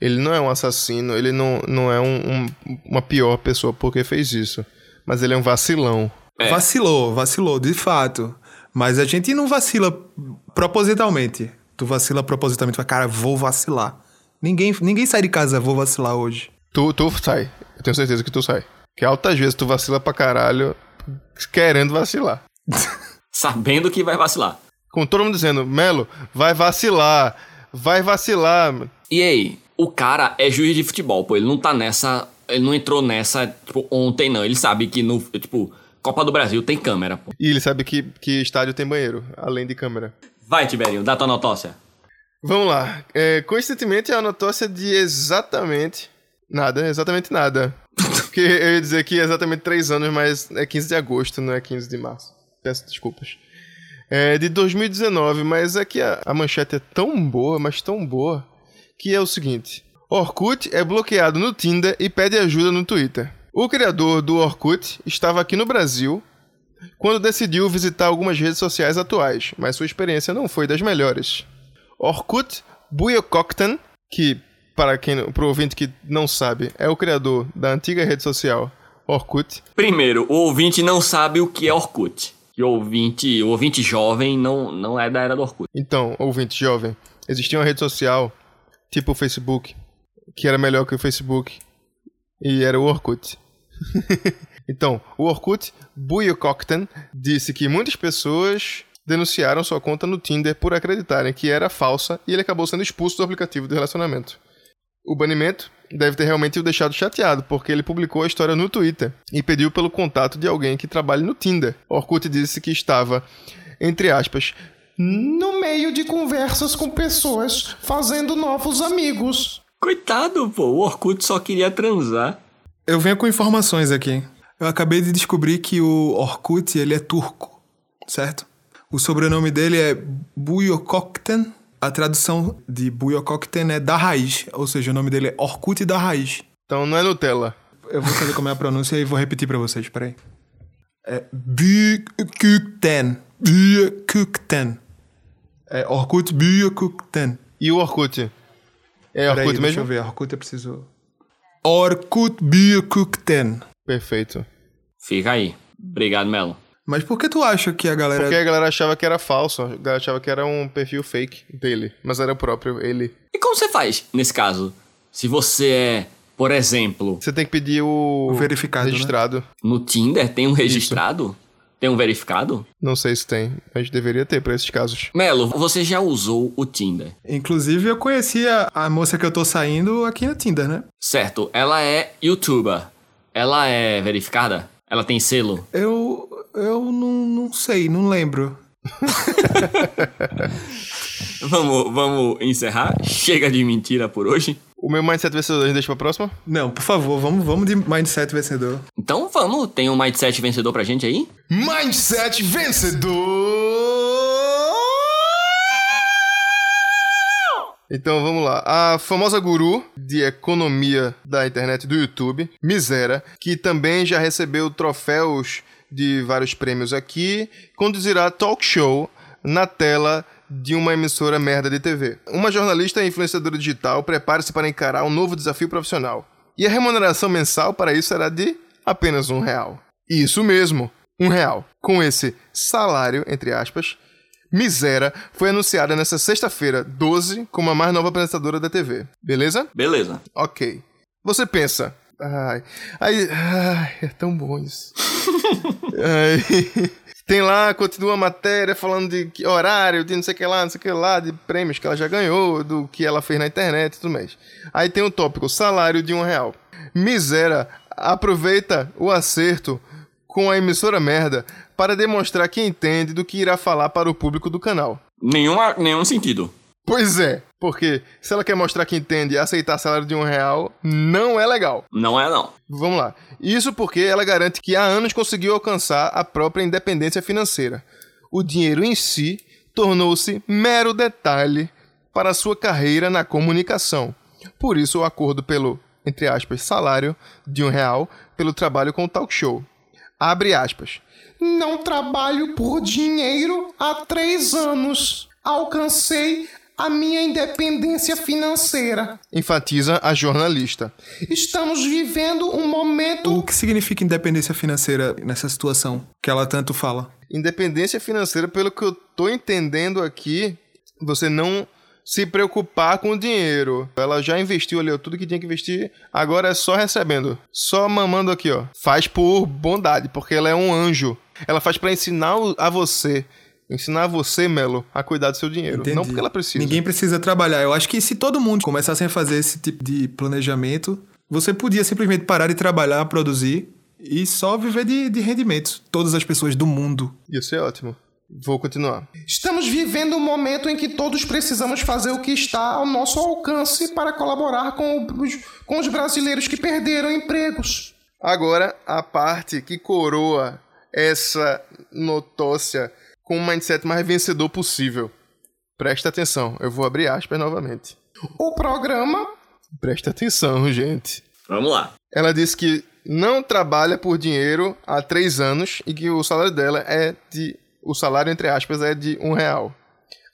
Ele não é um assassino, ele não, não é um- um- uma pior pessoa porque fez isso. Mas ele é um vacilão. É. Vacilou, vacilou, de fato. Mas a gente não vacila propositalmente. Tu vacila propositalmente, fala, cara, vou vacilar. Ninguém, ninguém sai de casa, vou vacilar hoje. Tu, tu sai. Eu tenho certeza que tu sai. Que altas vezes tu vacila pra caralho querendo vacilar. Sabendo que vai vacilar. Com todo mundo dizendo, Melo, vai vacilar. Vai vacilar. E aí, o cara é juiz de futebol, pô, ele não tá nessa. Ele não entrou nessa, tipo, ontem, não. Ele sabe que no. Tipo, Copa do Brasil tem câmera, pô. E ele sabe que, que estádio tem banheiro, além de câmera. Vai, Tiberinho, dá tua notócia. Vamos lá. É, coincidentemente, é a notócia de exatamente nada, exatamente nada. Porque eu ia dizer que é exatamente 3 anos, mas é 15 de agosto, não é 15 de março. Peço desculpas. É de 2019, mas é que a, a manchete é tão boa, mas tão boa, que é o seguinte: Orkut é bloqueado no Tinder e pede ajuda no Twitter. O criador do Orkut estava aqui no Brasil quando decidiu visitar algumas redes sociais atuais, mas sua experiência não foi das melhores. Orkut Buyokoktan, que para quem, pro ouvinte que não sabe, é o criador da antiga rede social Orkut. Primeiro, o ouvinte não sabe o que é Orkut. E o ouvinte, o ouvinte jovem não, não é da era do Orkut. Então, ouvinte jovem, existia uma rede social tipo o Facebook, que era melhor que o Facebook, e era o Orkut. então, o Orkut Buyokoktan disse que muitas pessoas denunciaram sua conta no Tinder por acreditarem que era falsa e ele acabou sendo expulso do aplicativo de relacionamento. O banimento deve ter realmente o deixado chateado, porque ele publicou a história no Twitter e pediu pelo contato de alguém que trabalhe no Tinder. Orkut disse que estava, entre aspas, no meio de conversas com pessoas, fazendo novos amigos. Coitado, pô, o Orkut só queria transar. Eu venho com informações aqui. Eu acabei de descobrir que o Orkut, ele é turco, certo? O sobrenome dele é Buyokokten. A tradução de Buyokokten é da raiz, ou seja, o nome dele é Orkut da raiz. Então não é Nutella. Eu vou saber como é a pronúncia e vou repetir pra vocês, peraí. É Buyokokten. Buyokokten. É Orkut Buyokokten. E o Orkut? É Peraí, Orkut deixa eu mesmo? ver, Orkut eu preciso... Orkut Buyokokten. Perfeito. Fica aí. Obrigado, Melo. Mas por que tu acha que a galera... Porque a galera achava que era falso, a galera achava que era um perfil fake dele, mas era o próprio ele. E como você faz nesse caso? Se você é, por exemplo, Você tem que pedir o, O verificado, né? registrado. no Tinder, tem um registrado? Tem um verificado? Não sei se tem, mas deveria ter pra esses casos. Melo, você já usou o Tinder? Inclusive, eu conheci a, a moça que eu tô saindo aqui no Tinder, né? Certo, ela é youtuber. Ela é verificada? Ela tem selo? Eu. Eu não, não sei, não lembro. Vamos, vamos encerrar? Chega de mentira por hoje? O meu mindset vencedor a gente deixa pra próxima? Não, por favor, vamos, vamos de mindset vencedor. Então vamos, tem um mindset vencedor pra gente aí? Mindset vencedor! Então vamos lá. A famosa guru de economia da internet do YouTube, Misera, que também já recebeu troféus de vários prêmios aqui, conduzirá talk show na tela de uma emissora merda de TV. Uma jornalista e influenciadora digital prepara-se para encarar um novo desafio profissional. E a remuneração mensal para isso será de apenas um real. Isso mesmo, um real. Com esse salário, entre aspas, Misera foi anunciada nesta sexta-feira, 12, como a mais nova apresentadora da TV. Beleza? Beleza. Ok. Você pensa. Ai, ai, ai é tão bom isso. ai, tem lá, continua a matéria falando de que horário, de não sei o que lá, não sei o que lá, de prêmios que ela já ganhou, do que ela fez na internet e tudo mais. Aí tem o tópico, salário de um real. Misera aproveita o acerto com a emissora merda para demonstrar que entende do que irá falar para o público do canal. Nenhum, nenhum sentido. Pois é, porque se ela quer mostrar que entende e aceitar salário de um real, não é legal. Não é, não. Vamos lá. Isso porque ela garante que há anos conseguiu alcançar a própria independência financeira. O dinheiro em si tornou-se mero detalhe para sua carreira na comunicação. Por isso, o acordo pelo, entre aspas, salário de um real pelo trabalho com o talk show. Abre aspas. Não trabalho por dinheiro há três anos. Alcancei a minha independência financeira. Enfatiza a jornalista. Estamos vivendo um momento. O que significa independência financeira nessa situação que ela tanto fala? Independência financeira, pelo que eu tô entendendo aqui, você não se preocupar com o dinheiro. Ela já investiu ali tudo que tinha que investir, agora é só recebendo. Só mamando aqui, ó. Faz por bondade, porque ela é um anjo. Ela faz para ensinar a você ensinar você, Melo, a cuidar do seu dinheiro. Entendi. Não porque ela precisa. Ninguém precisa trabalhar. Eu acho que se todo mundo começasse a fazer esse tipo de planejamento, você podia simplesmente parar de trabalhar, produzir e só viver de, de rendimentos. Todas as pessoas do mundo. Ia ser ótimo. Vou continuar. Estamos vivendo um momento em que todos precisamos fazer o que está ao nosso alcance para colaborar com os, com os brasileiros que perderam empregos. Agora, a parte que coroa essa notócia com o mindset mais vencedor possível. Presta atenção, eu vou abrir aspas novamente. O programa. Presta atenção, gente. Vamos lá. Ela disse que não trabalha por dinheiro há três anos e que o salário dela é de o salário, entre aspas, é de um real.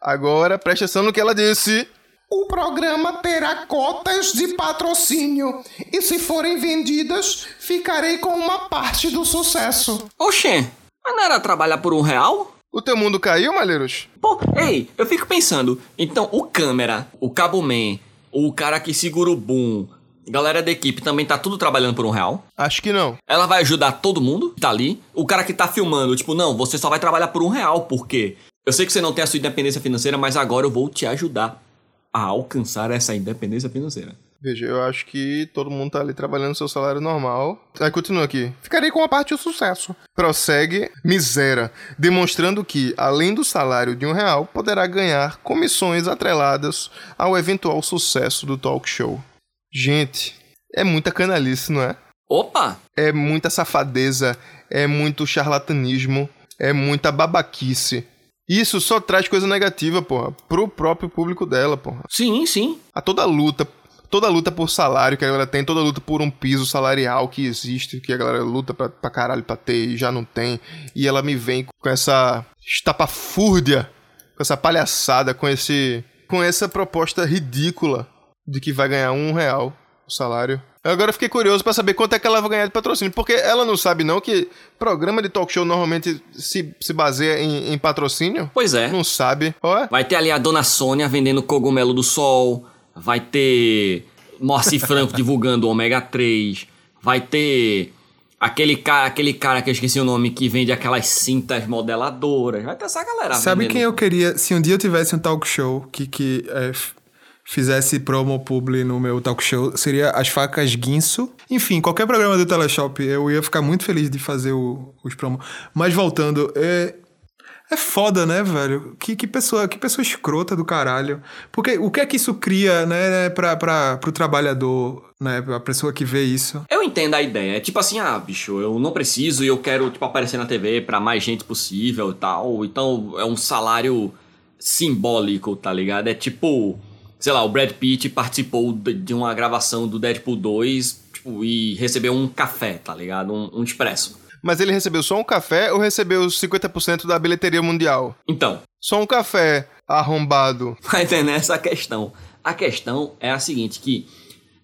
Agora, preste atenção no que ela disse. O programa terá cotas de patrocínio. E se forem vendidas, ficarei com uma parte do sucesso. Oxê, mas não era trabalhar por um real? O teu mundo caiu, Malheiros? Pô, ei, eu fico pensando. Então, o câmera, o cabo man, o cara que segura o boom, Galera da equipe também tá tudo trabalhando por um real? Acho que não. Ela vai ajudar todo mundo que tá ali? O cara que tá filmando, tipo, não, você só vai trabalhar por um real, porque eu sei que você não tem a sua independência financeira, mas agora eu vou te ajudar a alcançar essa independência financeira. Veja, eu acho que todo mundo tá ali trabalhando seu salário normal. Aí continua aqui. Ficarei com a parte do sucesso. Prossegue misera, demonstrando que, além do salário de um real, poderá ganhar comissões atreladas ao eventual sucesso do talk show. Gente, é muita canalice, não é? Opa! É muita safadeza, é muito charlatanismo, é muita babaquice. Isso só traz coisa negativa, porra, pro próprio público dela, porra. Sim, sim. A toda luta, toda luta por salário que a galera tem, toda luta por um piso salarial que existe, que a galera luta pra, pra caralho pra ter e já não tem. E ela me vem com essa estapafúrdia, com essa palhaçada, com esse. com essa proposta ridícula de que vai ganhar um real o salário. Eu agora fiquei curioso para saber quanto é que ela vai ganhar de patrocínio, porque ela não sabe não que programa de talk show normalmente se, se baseia em, em patrocínio. Pois é. Não sabe. Vai ter ali a Dona Sônia vendendo cogumelo do sol, vai ter Morsi Franco divulgando o ômega 3, vai ter aquele cara, aquele cara que eu esqueci o nome que vende aquelas cintas modeladoras, vai ter essa galera Sabe vendendo. quem eu queria, se um dia eu tivesse um talk show que, que é, fizesse promo publi no meu talk show seria as facas Guinso. Enfim, qualquer programa do Teleshop eu ia ficar muito feliz de fazer o, os promos. Mas voltando, é, é foda, né, velho? Que, que, pessoa, que pessoa escrota do caralho. Porque o que é que isso cria, né, pra, pra, pro trabalhador, né, pra pessoa que vê isso? Eu entendo a ideia. É tipo assim, ah, bicho, eu não preciso e eu quero, tipo, aparecer na TV pra mais gente possível e tal. Então é um salário simbólico, tá ligado? É tipo sei lá, o Brad Pitt participou de uma gravação do Deadpool 2 tipo, e recebeu um café, tá ligado? Um, um expresso. Mas ele recebeu só um café ou recebeu 50% da bilheteria mundial? Então. Só um café arrombado. Vai ter nessa questão. A questão é a seguinte, que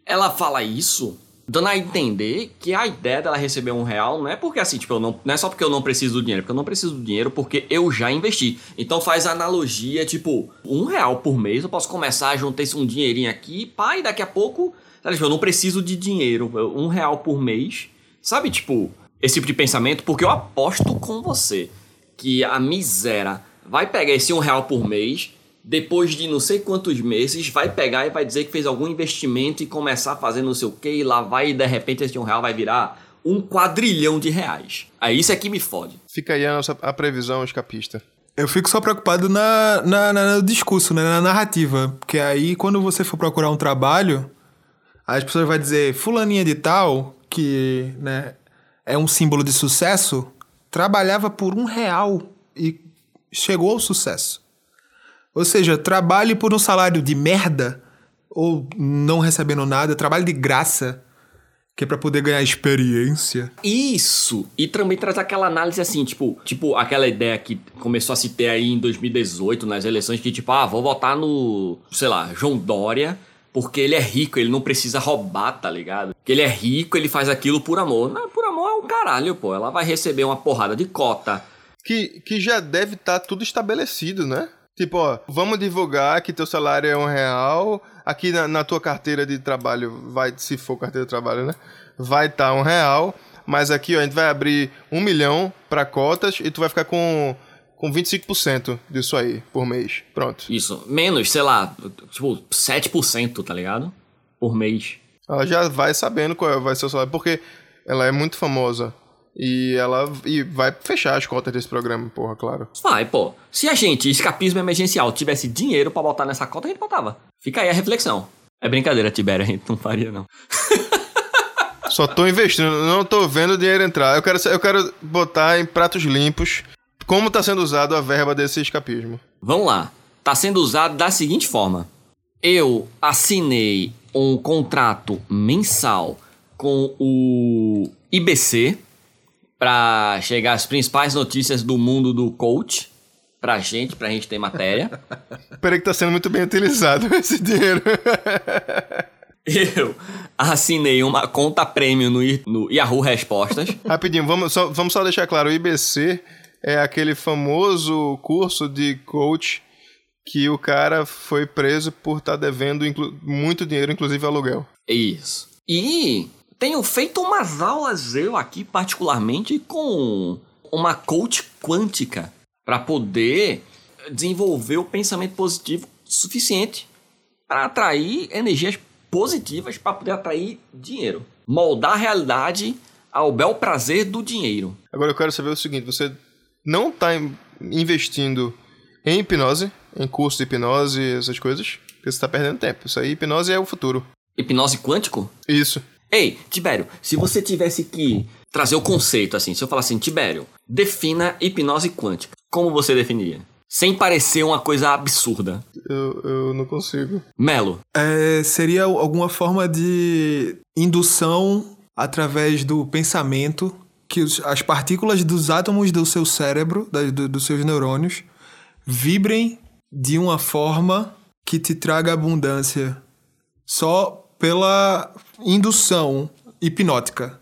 ela fala isso dando a entender que a ideia dela receber um real não é porque assim, tipo, eu não, não é só porque eu não preciso do dinheiro, porque eu não preciso do dinheiro porque eu já investi. Então faz analogia, tipo, um real por mês, eu posso começar a juntar um dinheirinho aqui, e daqui a pouco, sabe, tipo, eu não preciso de dinheiro, um real por mês, sabe, tipo, esse tipo de pensamento, porque eu aposto com você que a miséria vai pegar esse um real por mês depois de não sei quantos meses, vai pegar e vai dizer que fez algum investimento e começar a fazer não sei o que, e lá vai e de repente esse um real vai virar um quadrilhão de reais. Aí isso é que me fode. Fica aí a, nossa, a previsão escapista. Eu fico só preocupado na, na, na, no discurso, né, na narrativa. Porque aí, quando você for procurar um trabalho, as pessoas vão dizer, fulaninha de tal, que né, é um símbolo de sucesso, trabalhava por um real e chegou ao sucesso. Ou seja, trabalhe por um salário de merda ou não recebendo nada, trabalhe de graça, que é pra poder ganhar experiência. Isso! E também traz aquela análise assim, tipo, tipo aquela ideia que começou a se ter aí em 2018, nas eleições, que tipo, ah, vou votar no, sei lá, João Dória, porque ele é rico, ele não precisa roubar, tá ligado? Porque ele é rico, ele faz aquilo por amor. Não, por amor é um caralho, pô. Ela vai receber uma porrada de cota. Que, que já deve estar tá tudo estabelecido, né? Tipo, ó, vamos divulgar que teu salário é um real. Aqui na, na tua carteira de trabalho, vai, se for carteira de trabalho, né? Vai estar tá um real. Mas aqui, ó, a gente vai abrir um milhão para cotas e tu vai ficar com, com 25% disso aí por mês. Pronto. Isso. Menos, sei lá, tipo, 7%, tá ligado? Por mês. Ela já vai sabendo qual vai ser o salário, porque ela é muito famosa. E ela e vai fechar as cotas desse programa, porra, claro. Vai, pô. Se a gente, escapismo emergencial, tivesse dinheiro para botar nessa cota, a gente botava. Fica aí a reflexão. É brincadeira, Tibério, a gente não faria, não. Só tô investindo, não tô vendo dinheiro entrar. Eu quero, eu quero botar em pratos limpos como tá sendo usado a verba desse escapismo. Vamos lá. Tá sendo usado da seguinte forma. Eu assinei um contrato mensal com o IBC, para chegar as principais notícias do mundo do coach pra gente, pra gente ter matéria. Peraí que tá sendo muito bem utilizado esse dinheiro. Eu assinei uma conta prêmio no, no Yahoo Respostas. Rapidinho, vamos só, vamos só deixar claro, o IBC é aquele famoso curso de coach que o cara foi preso por estar tá devendo muito dinheiro, inclusive aluguel. Isso. E tenho feito umas aulas, eu aqui particularmente, com uma coach quântica para poder desenvolver o pensamento positivo suficiente para atrair energias positivas para poder atrair dinheiro. Moldar a realidade ao bel prazer do dinheiro. Agora eu quero saber o seguinte: você não está investindo em hipnose, em curso de hipnose, essas coisas, porque você está perdendo tempo. Isso aí, hipnose é o futuro. Hipnose quântico? Isso. Ei, Tibério, se você tivesse que trazer o conceito assim, se eu falar assim, Tibério, defina hipnose quântica, como você definiria? Sem parecer uma coisa absurda. Eu, eu não consigo. Melo. É, seria alguma forma de indução através do pensamento que os, as partículas dos átomos do seu cérebro, da, do, dos seus neurônios, vibrem de uma forma que te traga abundância. Só pela indução hipnótica.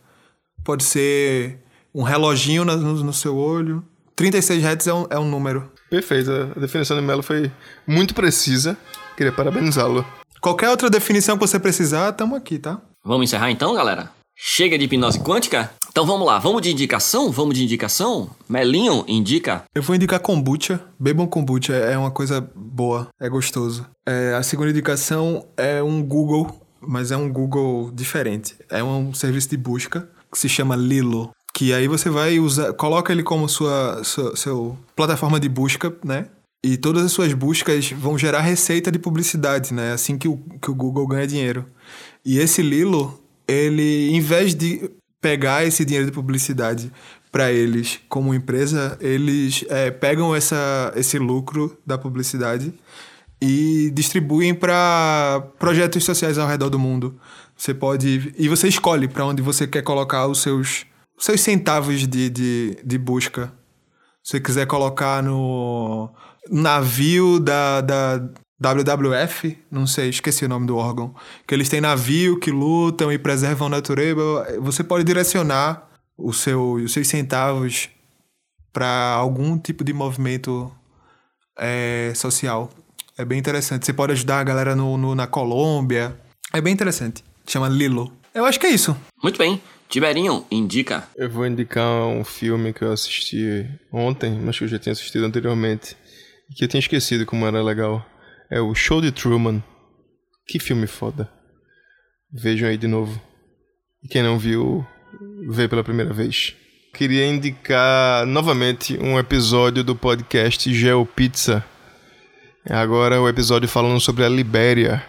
Pode ser um reloginho no, no seu olho. 36 Hz é um, é um número. Perfeito. A definição de Melo foi muito precisa. Queria parabenizá-lo. Qualquer outra definição que você precisar, estamos aqui, tá? Vamos encerrar então, galera? Chega de hipnose quântica? Então vamos lá, vamos de indicação? Vamos de indicação? Melinho, indica. Eu vou indicar kombucha. Bebam kombucha, é uma coisa boa, é gostoso. É, a segunda indicação é um Google mas é um Google diferente. É um serviço de busca que se chama Lilo. Que aí você vai usar, coloca ele como sua, sua seu plataforma de busca, né? E todas as suas buscas vão gerar receita de publicidade, né? Assim que o, que o Google ganha dinheiro. E esse Lilo, ele, em vez de pegar esse dinheiro de publicidade para eles como empresa, eles é, pegam essa, esse lucro da publicidade e distribuem para projetos sociais ao redor do mundo. Você pode. E você escolhe para onde você quer colocar os seus, seus centavos de, de, de busca. Se você quiser colocar no navio da, da, WWF, não sei, esqueci o nome do órgão, que eles têm navio que lutam e preservam a natureza. Você pode direcionar o seu, os seus centavos para algum tipo de movimento é, social. É bem interessante. Você pode ajudar a galera no, no, na Colômbia. É bem interessante. Chama Lilo. Eu acho que é isso. Muito bem. Tiberinho, indica. Eu vou indicar um filme que eu assisti ontem, mas que eu já tinha assistido anteriormente. E que eu tinha esquecido como era legal. É o Show de Truman. Que filme foda. Vejam aí de novo. E quem não viu, vê pela primeira vez. Queria indicar novamente um episódio do podcast GeoPizza. Agora o episódio falando sobre a Libéria.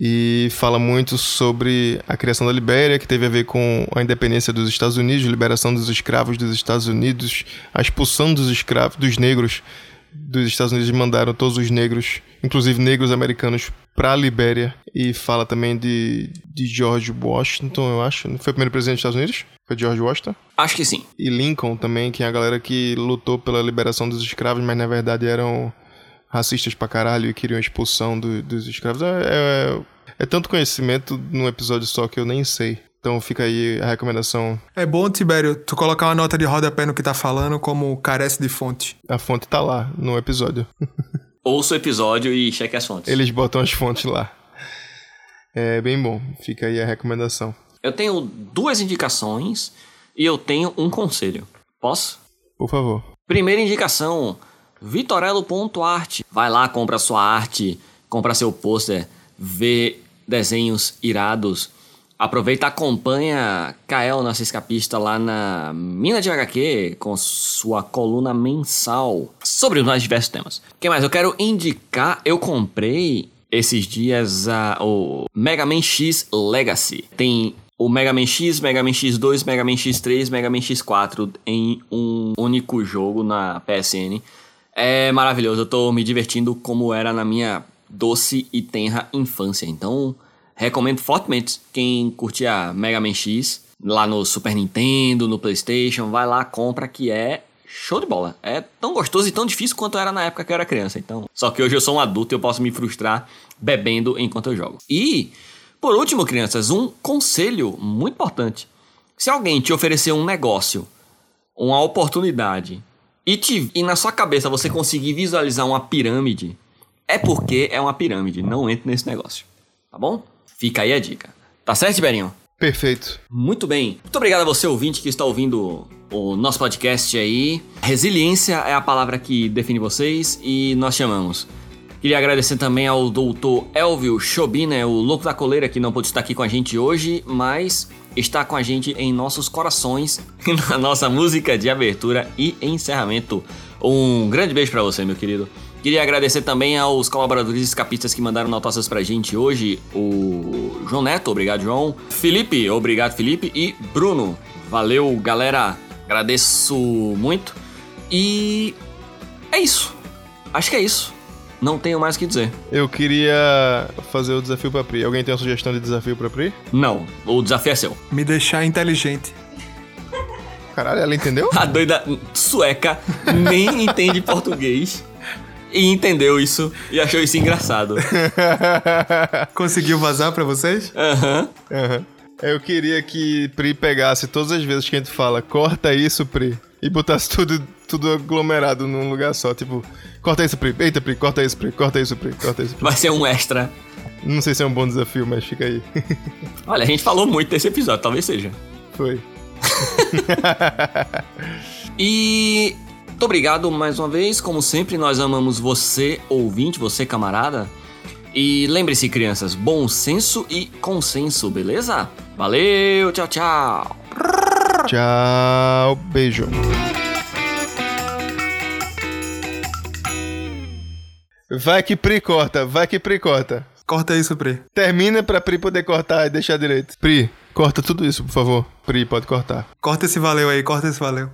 E fala muito sobre a criação da Libéria, que teve a ver com a independência dos Estados Unidos, liberação dos escravos dos Estados Unidos, a expulsão dos escravos, dos negros dos Estados Unidos mandaram todos os negros, inclusive negros americanos, para a Libéria. E fala também de, de George Washington, eu acho. Foi o primeiro presidente dos Estados Unidos? Foi George Washington? Acho que sim. E Lincoln também, que é a galera que lutou pela liberação dos escravos, mas na verdade eram racistas pra caralho e queriam a expulsão do, dos escravos. É, é, é tanto conhecimento num episódio só que eu nem sei. Então fica aí a recomendação. É bom, Tibério, tu colocar uma nota de rodapé no que tá falando, como carece de fonte. A fonte tá lá no episódio. Ouça o episódio e cheque as fontes. Eles botam as fontes lá. É bem bom. Fica aí a recomendação. Eu tenho duas indicações e eu tenho um conselho. Posso? Por favor. Primeira indicação: Vitorello.art. Vai lá, compra sua arte, compra seu pôster, vê desenhos irados. Aproveita acompanha Kael, nossa escapista, lá na Mina de HQ, com sua coluna mensal sobre os mais diversos temas. O que mais? Eu quero indicar, eu comprei esses dias o Mega Man X Legacy. Tem o Mega Man X, Mega Man X2, Mega Man X3, Mega Man X4 em um único jogo na PSN. É maravilhoso, eu tô me divertindo como era na minha doce e tenra infância. Então, recomendo fortemente quem curtia Mega Man X lá no Super Nintendo, no PlayStation, vai lá, compra que é show de bola. É tão gostoso e tão difícil quanto era na época que eu era criança. Então, só que hoje eu sou um adulto e eu posso me frustrar bebendo enquanto eu jogo. E, por último, crianças, um conselho muito importante. Se alguém te oferecer um negócio, uma oportunidade e, te, e na sua cabeça você conseguir visualizar uma pirâmide, é porque é uma pirâmide. Não entre nesse negócio. Tá bom? Fica aí a dica. Tá certo, Tiberinho? Perfeito. Muito bem. Muito obrigado a você, ouvinte, que está ouvindo o nosso podcast aí. Resiliência é a palavra que define vocês e nós chamamos. Queria agradecer também ao doutor Elvio Chobina, o louco da coleira, que não pôde estar aqui com a gente hoje, mas está com a gente em nossos corações, na nossa música de abertura e encerramento. Um grande beijo para você, meu querido. Queria agradecer também aos colaboradores escapistas que mandaram notas pra gente hoje. O João Neto, obrigado, João. Felipe, obrigado, Felipe. E Bruno, valeu, galera. Agradeço muito. E é isso. Acho que é isso. Não tenho mais o que dizer. Eu queria fazer o desafio pra Pri. Alguém tem uma sugestão de desafio pra Pri? Não, o desafio é seu. Me deixar inteligente. Caralho, ela entendeu? A doida sueca nem entende português e entendeu isso e achou isso engraçado. Conseguiu vazar pra vocês? Aham. Aham. Eu queria que Pri pegasse todas as vezes que a gente fala, corta isso, Pri, e botasse tudo, tudo aglomerado num lugar só. Tipo, corta isso, Pri. Eita, Pri, corta isso, Pri, corta isso, Pri, corta isso, Pri. Vai ser um extra. Não sei se é um bom desafio, mas fica aí. Olha, a gente falou muito desse episódio, talvez seja. Foi. E muito obrigado mais uma vez. Como sempre, nós amamos você, ouvinte, você, camarada. E lembre-se, crianças, bom senso e consenso, beleza? Valeu, tchau, tchau. Tchau, beijo. Vai que Pri corta, vai que Pri corta. Corta isso, Pri. Termina pra Pri poder cortar e deixar direito. Pri, corta tudo isso, por favor. Pri, pode cortar. Corta esse valeu aí, corta esse valeu.